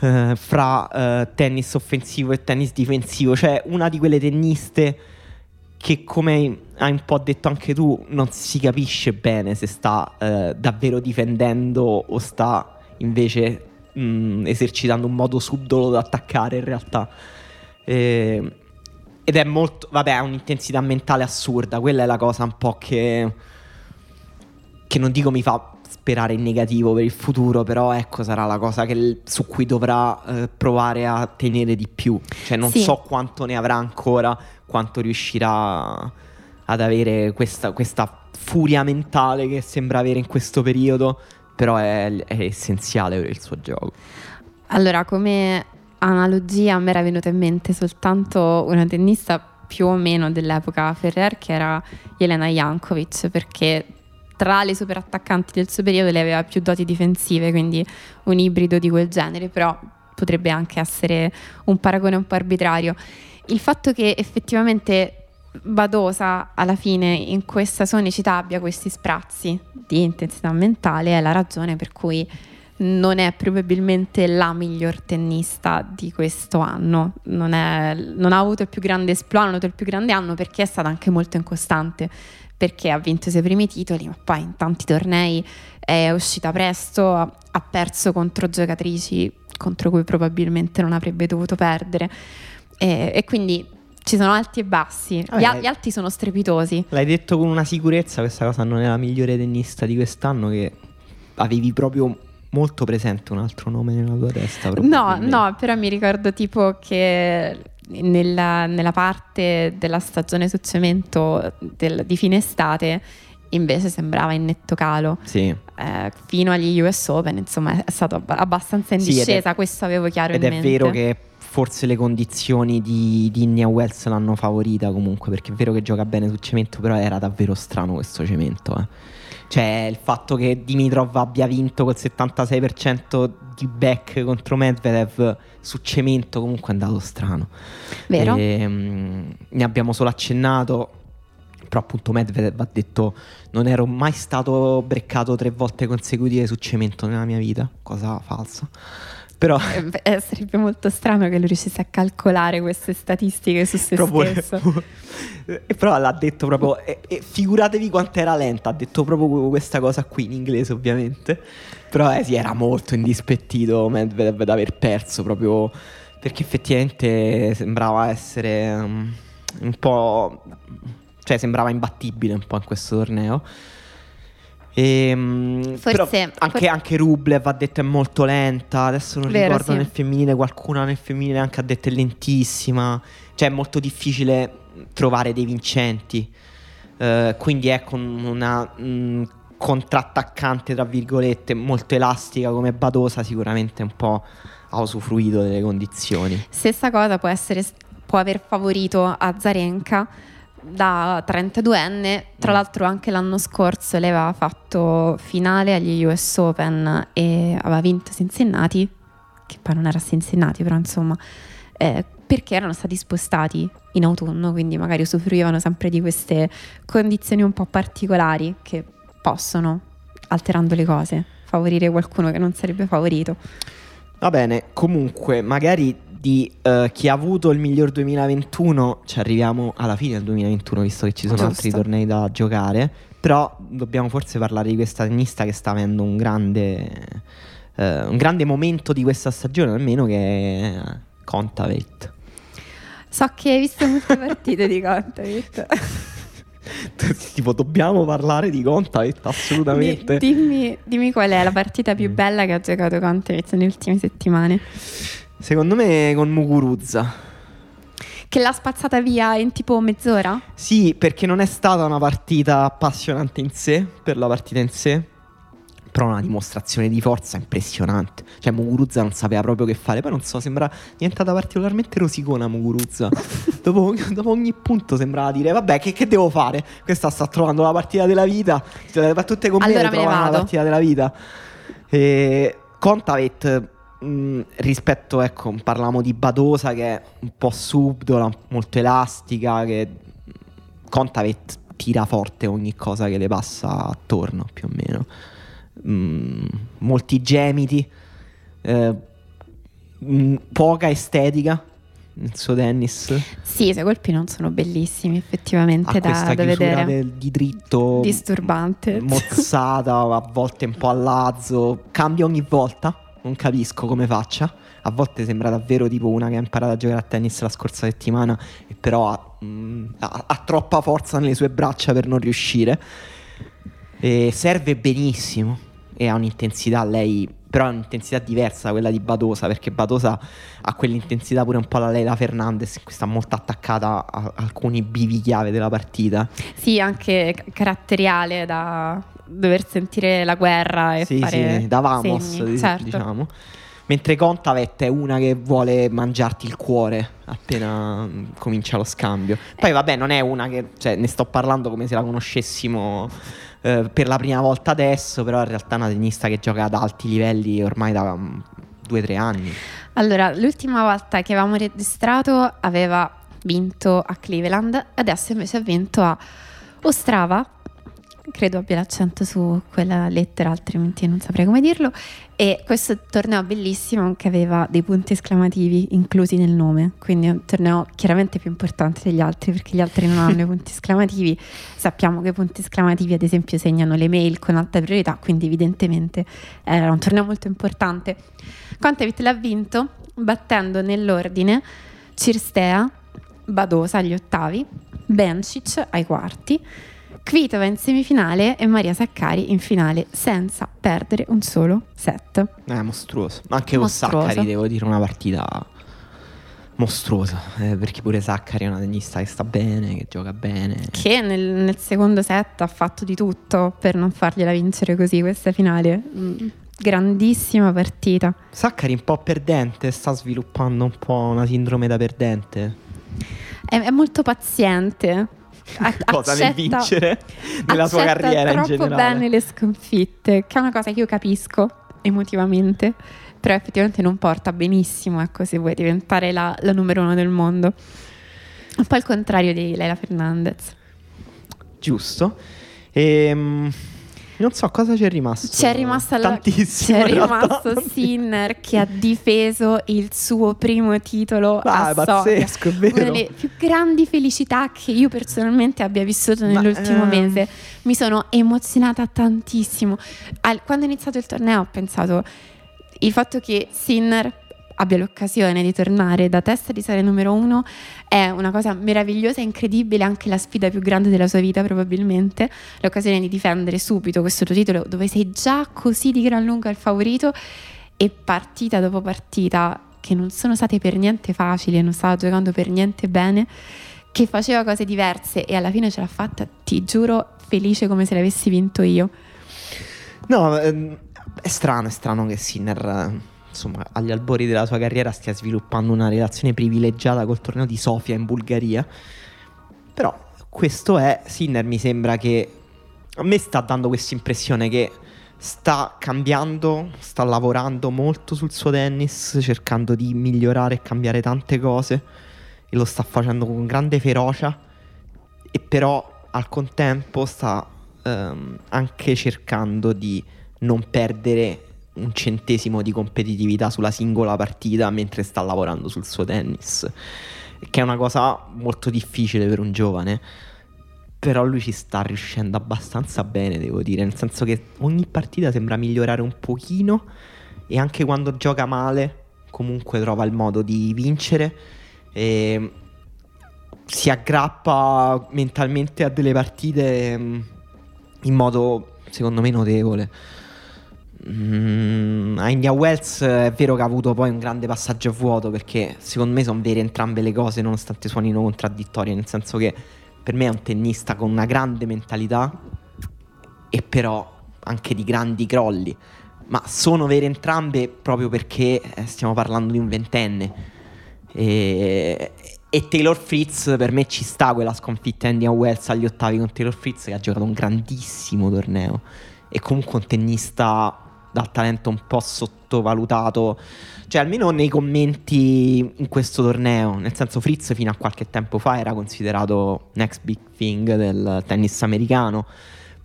eh, fra eh, tennis offensivo e tennis difensivo, cioè una di quelle tenniste che come hai un po' detto anche tu non si capisce bene se sta eh, davvero difendendo o sta invece mh, mm, esercitando un modo subdolo da attaccare in realtà. E, ed è molto, vabbè, ha un'intensità mentale assurda, quella è la cosa un po' che, che non dico mi fa sperare in negativo per il futuro, però ecco sarà la cosa che, su cui dovrà eh, provare a tenere di più, cioè non Sì. so quanto ne avrà ancora, quanto riuscirà ad avere questa, questa furia mentale che sembra avere in questo periodo, però è, è essenziale per il suo gioco. Allora, come analogia me era venuta in mente soltanto una tennista più o meno dell'epoca Ferrer che era Elena Jankovic perché tra le super attaccanti del suo periodo lei aveva più doti difensive, quindi un ibrido di quel genere, però potrebbe anche essere un paragone un po' arbitrario. Il fatto che effettivamente Badosa alla fine in questa sua unicità abbia questi sprazzi di intensità mentale è la ragione per cui non è probabilmente la miglior tennista di questo anno, non, è- non ha avuto il più grande esploit, non ha avuto il più grande anno perché è stata anche molto incostante, perché ha vinto i suoi primi titoli, ma poi in tanti tornei è uscita presto, ha, perso contro giocatrici contro cui probabilmente non avrebbe dovuto perdere. E, e quindi ci sono alti e bassi, gli, Vabbè, al- gli alti sono strepitosi. L'hai detto con una sicurezza, questa cosa non è la migliore tennista di quest'anno che avevi proprio molto presente un altro nome nella tua testa. No, no, però mi ricordo tipo che nella, nella parte della stagione su cemento del- di fine estate invece sembrava in netto calo. Sì, Eh, fino agli US Open, insomma, è stato abba- abbastanza in Sì, ed è- discesa, questo avevo chiaro ed in è mente. vero che forse le condizioni di, di India Wells l'hanno favorita comunque, perché è vero che gioca bene sul cemento, però era davvero strano questo cemento. eh. Cioè il fatto che Dimitrov abbia vinto col 76% di back contro Medvedev su cemento comunque è andato strano. Vero? Ehm, ne abbiamo solo accennato. Però appunto Medvedev ha detto non ero mai stato breccato tre volte consecutive su cemento nella mia vita, cosa falsa. Però Eh, eh, sarebbe molto strano che lui riuscisse a calcolare queste statistiche su se proprio- stesso. [LAUGHS] e però l'ha detto proprio e, e figuratevi quanto era lenta, ha detto proprio questa cosa qui in inglese ovviamente. Però eh, sì, era molto indispettito Medvedev ad aver perso proprio perché effettivamente sembrava essere um, un po' cioè sembrava imbattibile un po' in questo torneo. Ehm, Forse- anche, for- anche Rublev ha detto è molto lenta. Adesso non Vero, ricordo sì. nel femminile, qualcuna nel femminile anche ha detto è lentissima. Cioè è molto difficile trovare dei vincenti. Eh, quindi è con una mh, contrattaccante, tra virgolette, molto elastica come Badosa, sicuramente un po' ha usufruito delle condizioni. Stessa cosa può, essere, può aver favorito Azarenka da 32enne. Tra Mm. l'altro anche l'anno scorso lei aveva fatto finale agli US Open e aveva vinto Cincinnati, che poi non era Cincinnati, però insomma, eh, perché erano stati spostati in autunno, quindi magari usufruivano sempre di queste condizioni un po' particolari che possono, alterando le cose, favorire qualcuno che non sarebbe favorito. Va bene, comunque, magari di eh, chi ha avuto il miglior 2021 ci arriviamo alla fine del 2021, visto che ci sono Giusto. altri tornei da giocare. Però dobbiamo forse parlare di questa tennista che sta avendo un grande, eh, un grande momento di questa stagione, almeno che è Contaveit. So che hai visto molte partite di Contaveit. [LAUGHS] tipo, dobbiamo parlare di Contaveit, assolutamente. Di- dimmi, dimmi qual è la partita più Mm. bella che ha giocato Contaveit nelle ultime settimane. Secondo me con Muguruza. Che l'ha spazzata via in tipo mezz'ora? Sì, perché non è stata una partita appassionante in sé, per la partita in sé, però una dimostrazione di forza impressionante. Cioè Muguruza non sapeva proprio che fare, poi non so, sembra diventata particolarmente rosicona Muguruza. [LAUGHS] dopo, dopo ogni punto sembrava dire, vabbè, che, che devo fare? Questa sta trovando la partita della vita, cioè, tutte con me Allora me trovano la partita della vita. E Contavet mh, rispetto, ecco, parlavamo di Badosa che è un po' subdola, molto elastica, che Contavet tira forte ogni cosa che le passa attorno, più o meno. Mm, molti gemiti, eh, mm, poca estetica nel suo tennis. Sì, i suoi colpi non sono bellissimi, effettivamente, Ha da, questa da vedere. del- di dritto Disturbante. mozzata, a volte un po' a lazzo, cambia ogni volta. Non capisco come faccia. A volte sembra davvero tipo una che ha imparato a giocare a tennis la scorsa settimana e però ha, mm, ha, ha troppa forza nelle sue braccia per non riuscire. E serve benissimo e ha un'intensità lei però è un'intensità diversa da quella di Batosa perché Batosa ha quell'intensità pure un po' la Leila Fernandez che sta molto attaccata a alcuni bivi chiave della partita sì anche caratteriale da dover sentire la guerra e sì, fare sì, da Vamos segni, certo. diciamo Mentre Contavet è una che vuole mangiarti il cuore appena mm, comincia lo scambio. Poi vabbè, non è una che, cioè, ne sto parlando come se la conoscessimo eh, per la prima volta adesso, però in realtà è una tennista che gioca ad alti livelli ormai da um, due o tre anni. Allora, l'ultima volta che avevamo registrato aveva vinto a Cleveland, adesso invece ha vinto a Ostrava credo abbia l'accento su quella lettera, altrimenti non saprei come dirlo. E questo torneo bellissimo che aveva dei punti esclamativi inclusi nel nome, quindi è un torneo chiaramente più importante degli altri perché gli altri non hanno i punti esclamativi. Sappiamo che i punti esclamativi, ad esempio, segnano le mail con alta priorità, quindi evidentemente era un torneo molto importante. Contavit l'ha vinto battendo nell'ordine Cirstea, Badosa agli ottavi, Bencic ai quarti. Kvitova in semifinale e Maria Saccari in finale senza perdere un solo set. Eh, mostruoso. Anche mostruoso. con Saccari devo dire una partita mostruosa, eh, perché pure Saccari è una tennista che sta bene, che gioca bene. Che nel, nel, secondo set ha fatto di tutto per non fargliela vincere così questa finale. Mm, grandissima partita. Saccari un po' perdente, sta sviluppando un po' una sindrome da perdente. È, è molto paziente [LAUGHS] cosa accetta, nel vincere nella sua carriera in generale. troppo bene le sconfitte, che è una cosa che io capisco emotivamente, però effettivamente non porta benissimo, ecco, se vuoi diventare la, la numero uno del mondo. Un po' il contrario di Leila Fernandez. Giusto. Ehm... Non so cosa c'è rimasto. C'è rimasta la, tantissimo. C'è rimasto Sinner che ha difeso il suo primo titolo ah, a pazzesco, è vero. Una delle più grandi felicità che io personalmente abbia vissuto nell'ultimo Ma, ehm... mese. Mi sono emozionata tantissimo. Al, quando è iniziato il torneo ho pensato il fatto che Sinner abbia l'occasione di tornare da testa di serie numero uno è una cosa meravigliosa e incredibile, anche la sfida più grande della sua vita probabilmente, l'occasione di difendere subito questo tuo titolo dove sei già così di gran lunga il favorito e partita dopo partita che non sono state per niente facili, non stava giocando per niente bene, che faceva cose diverse e alla fine ce l'ha fatta, ti giuro, felice come se l'avessi vinto io. No, ehm, è strano, è strano che Sinner insomma, agli albori della sua carriera stia sviluppando una relazione privilegiata col torneo di Sofia in Bulgaria. Però questo è, Sinner mi sembra che a me sta dando questa impressione che sta cambiando, sta lavorando molto sul suo tennis, cercando di migliorare e cambiare tante cose e lo sta facendo con grande ferocia e però al contempo sta um, anche cercando di non perdere un centesimo di competitività sulla singola partita mentre sta lavorando sul suo tennis, che è una cosa molto difficile per un giovane. Però lui ci sta riuscendo abbastanza bene, devo dire, nel senso che ogni partita sembra migliorare un pochino e anche quando gioca male comunque trova il modo di vincere e si aggrappa mentalmente a delle partite mm, in modo secondo me notevole. Mm, a India Wells è vero che ha avuto poi un grande passaggio a vuoto perché secondo me sono vere entrambe le cose nonostante suonino contraddittorie, nel senso che per me è un tennista con una grande mentalità e però anche di grandi crolli, ma sono vere entrambe proprio perché eh, stiamo parlando di un ventenne. E, e Taylor Fritz per me ci sta quella sconfitta India Wells agli ottavi con Taylor Fritz che ha giocato un grandissimo torneo e comunque un tennista dal talento un po' sottovalutato. Cioè, almeno nei commenti in questo torneo. Nel senso, Fritz fino a qualche tempo fa era considerato next big thing del tennis americano.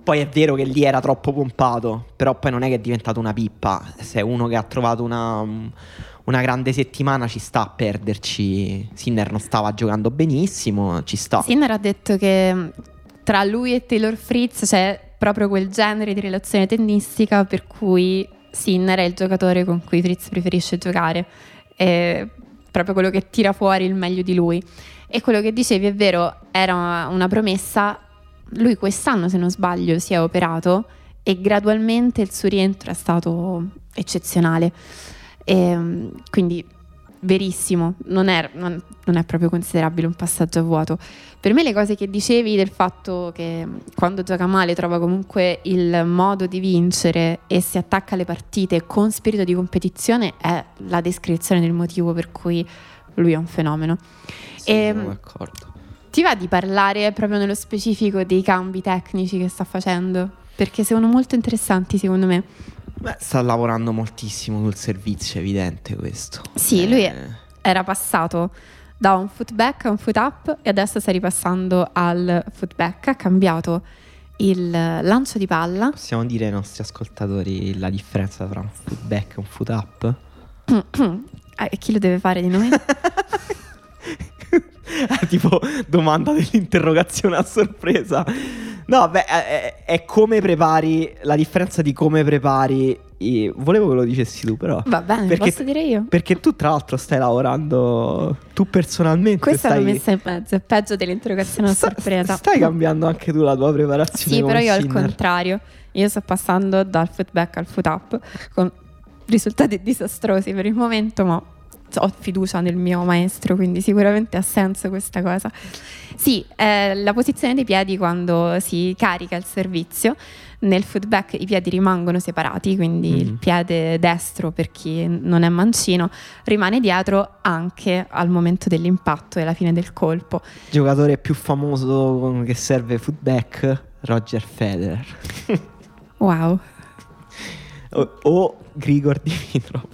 Poi è vero che lì era troppo pompato, però poi non è che è diventato una pippa. Se è uno che ha trovato una, una grande settimana ci sta a perderci. Sinner non stava giocando benissimo, ci sta. Sinner ha detto che tra lui e Taylor Fritz c'è proprio quel genere di relazione tennistica per cui Sinner è il giocatore con cui Fritz preferisce giocare, è proprio quello che tira fuori il meglio di lui. E quello che dicevi è vero, era una promessa, lui quest'anno se non sbaglio si è operato e gradualmente il suo rientro è stato eccezionale. E, quindi verissimo, non è, non, non è, proprio considerabile un passaggio a vuoto. Per me le cose che dicevi del fatto che quando gioca male trova comunque il modo di vincere e si attacca alle partite con spirito di competizione è la descrizione del motivo per cui lui è un fenomeno. Sì, e, sono d'accordo. Ti va di parlare proprio nello specifico dei cambi tecnici che sta facendo? Perché sono molto interessanti secondo me. Beh, sta lavorando moltissimo sul servizio, è evidente questo. Sì, eh... lui era passato da un footback a un foot up e adesso sta ripassando al footback, ha cambiato il lancio di palla. Possiamo dire ai nostri ascoltatori la differenza tra un footback e un foot up? e [CLEARS THROAT] chi lo deve fare di noi? [LAUGHS] [LAUGHS] tipo domanda dell'interrogazione a sorpresa. No, beh, è, è, come prepari la differenza di come prepari. I... Volevo che lo dicessi tu, però. Va bene, perché, posso dire io. Perché tu, tra l'altro, stai lavorando tu personalmente. Questa stai... l'ho messa in mezzo, è peggio dell'interrogazione a sorpresa. Stai cambiando anche tu la tua preparazione. Sì, però io al contrario. Io sto passando dal foot back al foot up con risultati disastrosi per il momento, ma ho fiducia nel mio maestro, quindi sicuramente ha senso questa cosa. Sì, eh, la posizione dei piedi quando si carica il servizio. Nel footback i piedi rimangono separati, quindi mm-hmm. il piede destro, per chi non è mancino, rimane dietro anche al momento dell'impatto e alla fine del colpo. Giocatore più famoso che serve footback, Roger Federer. wow. [LAUGHS] o, o Grigor Dimitrov.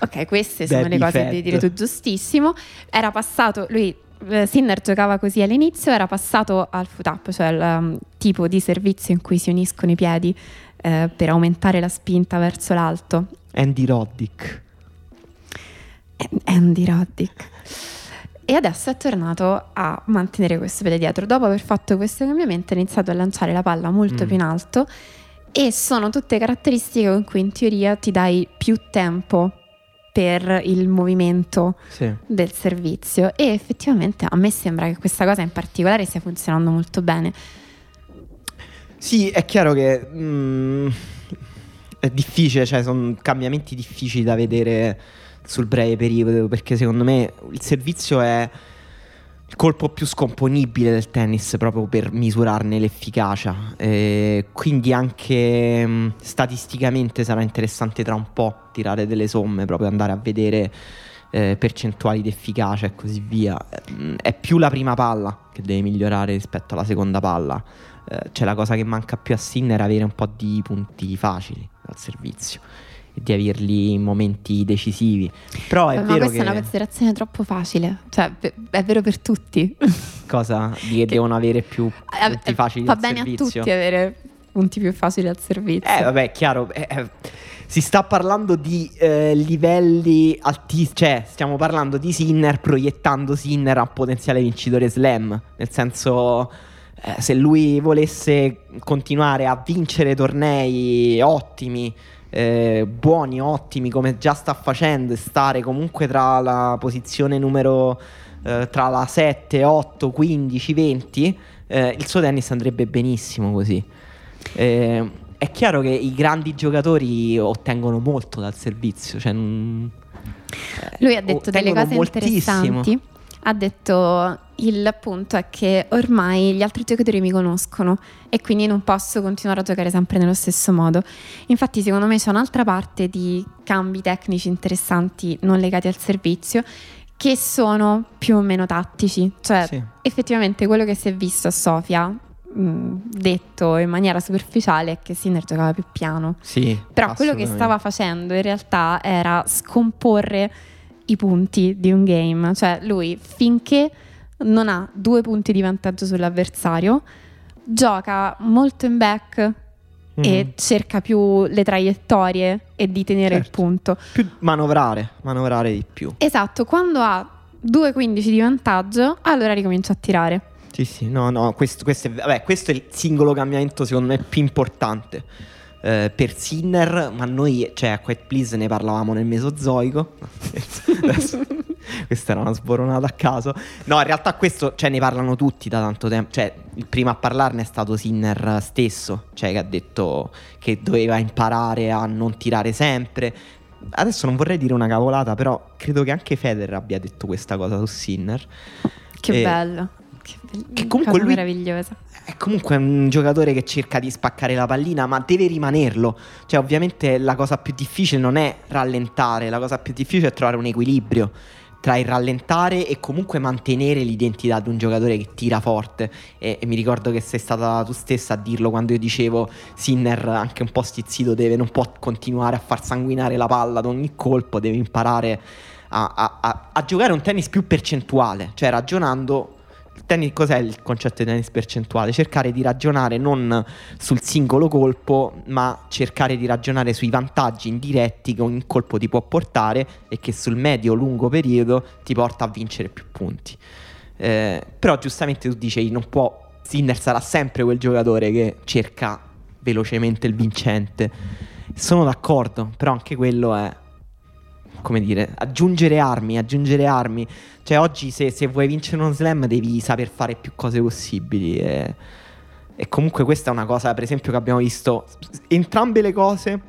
Ok, queste sono Baby le cose di dire tu giustissimo. Era passato, lui eh, Sinner giocava così all'inizio, era passato al foot up, cioè il um, tipo di servizio in cui si uniscono i piedi eh, per aumentare la spinta verso l'alto. Andy Roddick. Andy Roddick. E adesso è tornato a mantenere questo piede dietro. Dopo aver fatto questo cambiamento ha iniziato a lanciare la palla molto mm. più in alto e sono tutte caratteristiche con cui in teoria ti dai più tempo per il movimento sì. del servizio e effettivamente a me sembra che questa cosa in particolare stia funzionando molto bene. Sì, è chiaro che mm, è difficile, cioè sono cambiamenti difficili da vedere sul breve periodo perché secondo me il servizio è il colpo più scomponibile del tennis proprio per misurarne l'efficacia. E quindi anche mh, mm, statisticamente sarà interessante tra un po' tirare delle somme, proprio andare a vedere eh, percentuali di efficacia e così via. Mm, è più la prima palla che deve migliorare rispetto alla seconda palla. Eh, c'è la cosa che manca più a Sinner avere un po' di punti facili al servizio di averli in momenti decisivi. Però è Ma vero questa che... è una considerazione troppo facile, cioè è vero per tutti. [LAUGHS] Cosa? Di che, devono avere più eh, punti facili fa al bene servizio? a tutti avere punti più facili al servizio. Eh vabbè, chiaro, eh, eh, si sta parlando di eh, livelli altissimi, cioè stiamo parlando di Sinner proiettando Sinner a potenziale vincitore slam, nel senso eh, se lui volesse continuare a vincere tornei ottimi eh, buoni, ottimi come già sta facendo e stare comunque tra la posizione numero eh, tra la 7, 8, 15, 20, eh, il suo tennis andrebbe benissimo così. Eh, è chiaro che i grandi giocatori ottengono molto dal servizio, cioè, non, lui ha detto delle cose moltissimo. interessanti ha detto il punto è che ormai gli altri giocatori mi conoscono e quindi non posso continuare a giocare sempre nello stesso modo. Infatti secondo me c'è un'altra parte di cambi tecnici interessanti non legati al servizio che sono più o meno tattici, cioè sì. effettivamente quello che si è visto a Sofia detto in maniera superficiale è che Sinner giocava più piano. Sì, Però quello che stava facendo in realtà era scomporre i punti di un game. Cioè lui finché non ha due punti di vantaggio sull'avversario, gioca molto in back mm. e mhm. cerca più le traiettorie e di tenere certo. il punto. Più manovrare, manovrare di più. Esatto, quando ha 2-15 di vantaggio, allora ricomincia a tirare. Sì, sì, no, no, questo, questo, è, vabbè, questo è il singolo cambiamento secondo me più importante eh, per Sinner, ma noi, cioè a Quiet Please ne parlavamo nel Mesozoico. [LAUGHS] Adesso, [LAUGHS] questa era una sboronata a caso. No, in realtà questo, cioè ne parlano tutti da tanto tempo, cioè il primo a parlarne è stato Sinner stesso, cioè che ha detto che doveva imparare a non tirare sempre. Adesso non vorrei dire una cavolata, però credo che anche Federer abbia detto questa cosa su Sinner. Che E- bello. Che, be- Che comunque lui- meravigliosa. È comunque un giocatore che cerca di spaccare la pallina, ma deve rimanerlo. Cioè, ovviamente la cosa più difficile non è rallentare, la cosa più difficile è trovare un equilibrio tra il rallentare e comunque mantenere l'identità di un giocatore che tira forte. E, e mi ricordo che sei stata tu stessa a dirlo quando io dicevo Sinner, anche un po' stizzito, deve, non può continuare a far sanguinare la palla ad ogni colpo, deve imparare a, a- a- a giocare un tennis più percentuale, cioè ragionando tennis, cos'è il concetto di tennis percentuale? Cercare di ragionare non sul singolo colpo, ma cercare di ragionare sui vantaggi indiretti che ogni colpo ti può portare e che sul medio-lungo periodo ti porta a vincere più punti. Eh, però giustamente tu dici, non può, Sinner sarà sempre quel giocatore che cerca velocemente il vincente. Sono d'accordo, però anche quello è come dire, aggiungere armi, aggiungere armi. Cioè, oggi se, se vuoi vincere uno slam devi saper fare più cose possibili. E, e comunque questa è una cosa, per esempio, che abbiamo visto. Entrambe le cose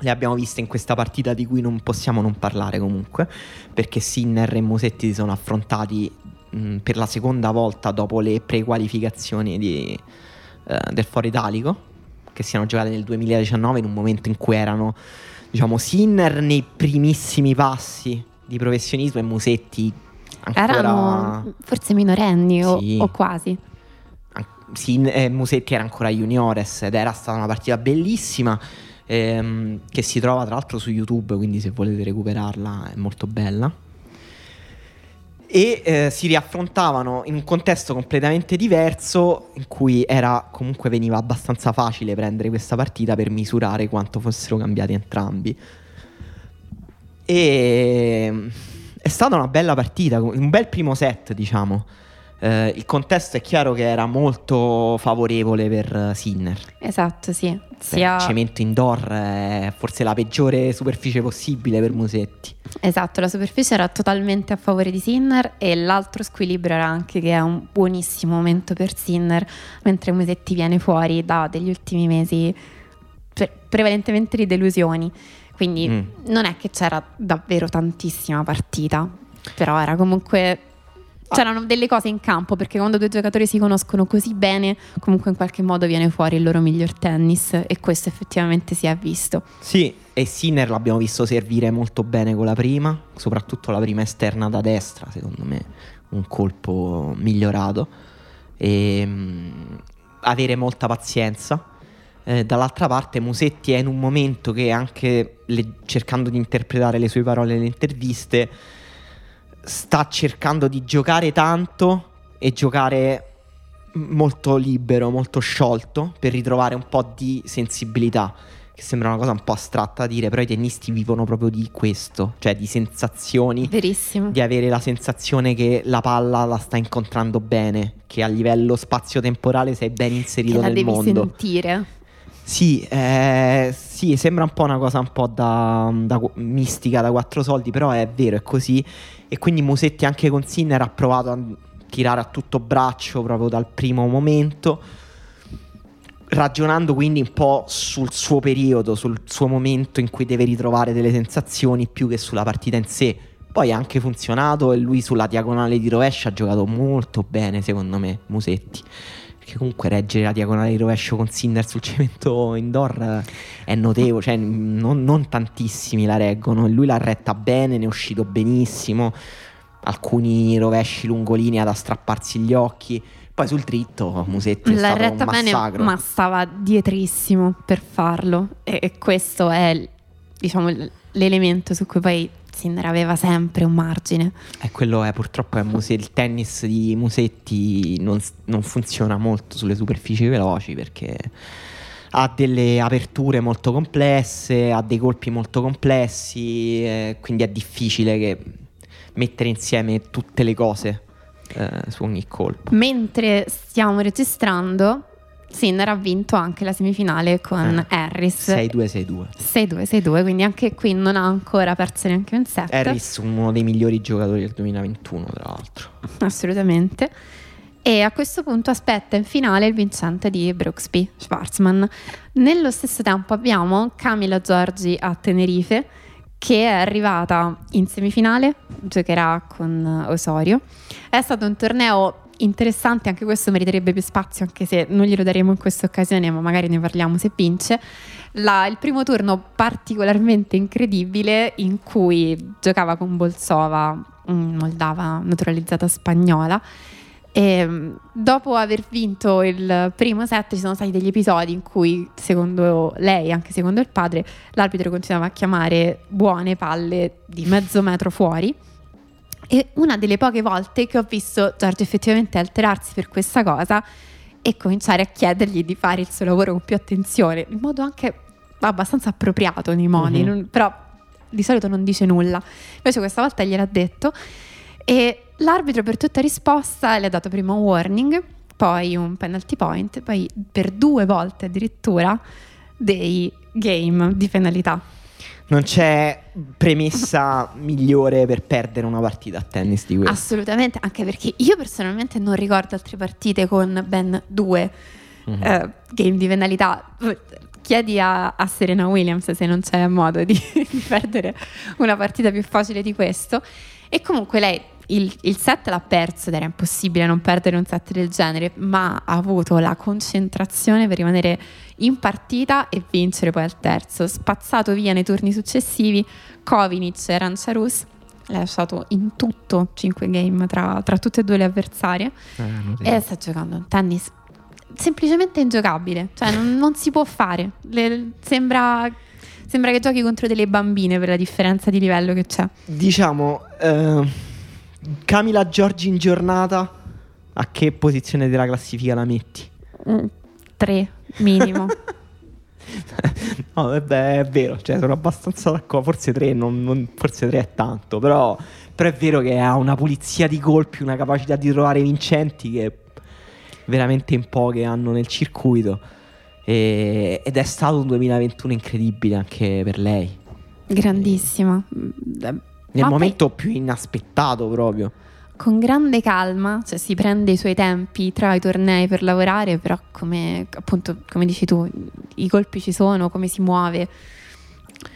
le abbiamo viste in questa partita di cui non possiamo non parlare comunque. Perché Sinner e Musetti si sono affrontati mh, per la seconda volta dopo le prequalificazioni di, eh, del Foro Italico. Che siano giocate nel 2019 in un momento in cui erano diciamo, Sinner nei primissimi passi di professionismo e Musetti ancora... Erano forse minorenni o, Sì. o quasi. Sin- eh, Musetti era ancora juniores ed era stata una partita bellissima ehm, che si trova tra l'altro su YouTube, quindi se volete recuperarla è molto bella. E eh, si riaffrontavano in un contesto completamente diverso in cui era comunque veniva abbastanza facile prendere questa partita per misurare quanto fossero cambiati entrambi. E mm, è stata una bella partita, un bel primo set, diciamo. Eh, il contesto è chiaro che era molto favorevole per eh, Sinner. Esatto, sì. Beh, Sia... Il cemento indoor è forse la peggiore superficie possibile per Musetti. Esatto, la superficie era totalmente a favore di Sinner e l'altro squilibrio era anche che è un buonissimo momento per Sinner, mentre Musetti viene fuori da degli ultimi mesi pre- prevalentemente di delusioni. Quindi Mm. non è che c'era davvero tantissima partita, però era comunque. C'erano delle cose in campo perché quando due giocatori si conoscono così bene, comunque in qualche modo viene fuori il loro miglior tennis e questo effettivamente si è visto. Sì, e Sinner l'abbiamo visto servire molto bene con la prima, soprattutto la prima esterna da destra, secondo me un colpo migliorato. E mm, avere molta pazienza. Eh, dall'altra parte Musetti è in un momento che anche le- cercando di interpretare le sue parole nelle interviste sta cercando di giocare tanto e giocare molto libero, molto sciolto per ritrovare un po' di sensibilità. Che sembra una cosa un po' astratta da dire, però i tennisti vivono proprio di questo, cioè di sensazioni, Verissimo. di avere la sensazione che la palla la sta incontrando bene, che a livello spazio-temporale sei ben Che inserito la nel devi mondo. sentire. Sì, eh, sì, sembra un po' una cosa un po' da, da- mistica da quattro soldi, però è vero, è così. E quindi Musetti anche con Sinner ha provato a tirare a tutto braccio proprio dal primo momento, ragionando quindi un po' sul suo periodo, sul suo momento in cui deve ritrovare delle sensazioni più che sulla partita in sé. Poi ha anche funzionato e lui sulla diagonale di rovescio ha giocato molto bene, secondo me, Musetti. Perché comunque reggere la diagonale di rovescio con Sinner sul cemento indoor è notevole, cioè non, non tantissimi la reggono. Lui l'ha retta bene, ne è uscito benissimo. Alcuni rovesci lungolinea da strapparsi gli occhi. Poi sul dritto Musetti è L'ha stato retta un bene, ma stava dietrissimo per farlo. E, questo è, diciamo, l'elemento su cui poi Sinner aveva sempre un margine. E quello è purtroppo è Muse- il tennis di Musetti non, non funziona molto sulle superfici veloci perché ha delle aperture molto complesse, ha dei colpi molto complessi, eh, quindi è difficile che mettere insieme tutte le cose eh, su ogni colpo. Mentre stiamo registrando, Sinner ha vinto anche la semifinale con Eh, Harris 6-2-6-2. 6-2-6-2, quindi anche qui non ha ancora perso neanche un set. Harris, uno dei migliori giocatori del 2021, tra l'altro. Assolutamente. E a questo punto aspetta in finale il vincente di Brooksby, Schwarzman. Nello stesso tempo abbiamo Camila Giorgi a Tenerife che è arrivata in semifinale, giocherà con Osorio. È stato un torneo interessante, anche questo meriterebbe più spazio, anche se non glielo daremo in questa occasione, ma magari ne parliamo se vince. La- il primo turno particolarmente incredibile in cui giocava con Bolsova, moldava naturalizzata spagnola. E mm, dopo aver vinto il primo set ci sono stati degli episodi in cui, secondo lei, anche secondo il padre, l'arbitro continuava a chiamare buone palle di mezzo metro fuori. E una delle poche volte che ho visto Giorgio effettivamente alterarsi per questa cosa e cominciare a chiedergli di fare il suo lavoro con più attenzione, in modo anche abbastanza appropriato nei modi, Mhm. non- però di solito non dice nulla. Invece questa volta gliel'ha detto e l'arbitro per tutta risposta le ha dato prima un warning, poi un penalty point, poi per due volte addirittura dei game di penalità. Non c'è premessa migliore per perdere una partita a tennis di questo. Assolutamente, anche perché io personalmente non ricordo altre partite con ben due Mhm. eh, game di penalità. Chiedi a, a Serena Williams se non c'è modo di, [LAUGHS] di perdere una partita più facile di questo. E comunque lei il, il set l'ha perso ed era impossibile non perdere un set del genere, ma ha avuto la concentrazione per rimanere in partita e vincere poi al terzo. Spazzato via nei turni successivi, Kovinic e Ranciarus. L'ha lasciato in tutto 5 game tra, tra tutte e due le avversarie Eh, e sta giocando un tennis semplicemente ingiocabile, cioè non, non si può fare. Le- sembra, sembra che giochi contro delle bambine per la differenza di livello che c'è. Diciamo, eh, Camila Giorgi in giornata, a che posizione della classifica la metti? Mm, Tre minimo. [LAUGHS] no, vabbè, è vero, cioè sono abbastanza d'accordo, forse tre, non- non- forse tre è tanto, però, però è vero che ha una pulizia di colpi, una capacità di trovare vincenti che veramente in poche hanno nel circuito E- ed è stato un 2021 incredibile anche per lei, Grandissima. Mm, nel Ma poi- momento più inaspettato proprio. Con grande calma, cioè si prende i suoi tempi tra i tornei per lavorare, però come appunto, come dici tu, i colpi ci sono, come si muove.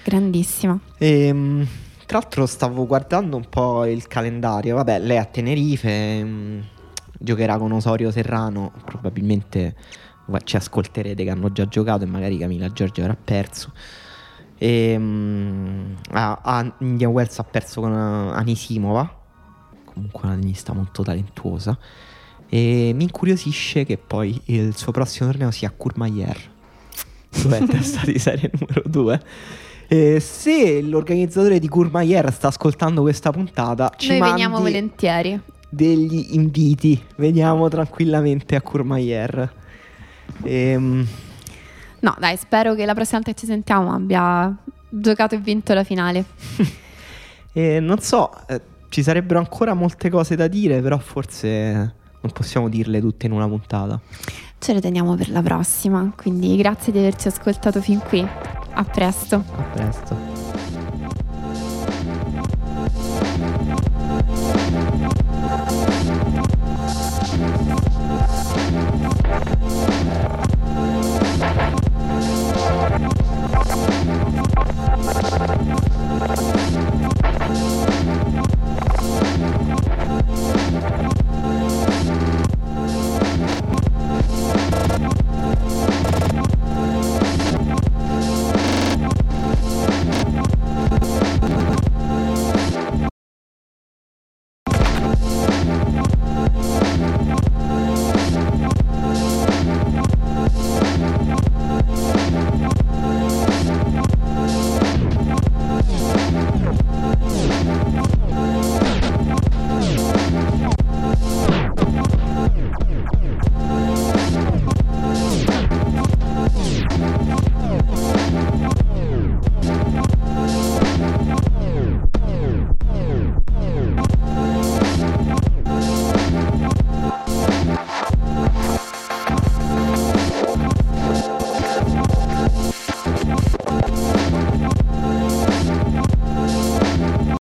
Grandissima. Ehm, tra l'altro stavo guardando un po' il calendario. Vabbè, lei a Tenerife, mm, giocherà con Osorio Serrano. Probabilmente ci ascolterete che hanno già giocato e magari Camilla Giorgio avrà perso. Ehm, a, a Indian Wells ha perso con eh, Anisimova, comunque una tennista molto talentuosa. E mi incuriosisce che poi il suo prossimo torneo sia a Courmayeur, dove è [LAUGHS] testa di serie numero 2. E se l'organizzatore di Courmayeur sta ascoltando questa puntata, ci Noi veniamo volentieri. degli inviti. Veniamo tranquillamente a Courmayeur. Ehm, No, dai, spero che la prossima volta che ci sentiamo abbia giocato e vinto la finale. [LAUGHS] e non so, eh, ci sarebbero ancora molte cose da dire, però forse non possiamo dirle tutte in una puntata. Ce le teniamo per la prossima, quindi grazie di averci ascoltato fin qui. A presto. A presto.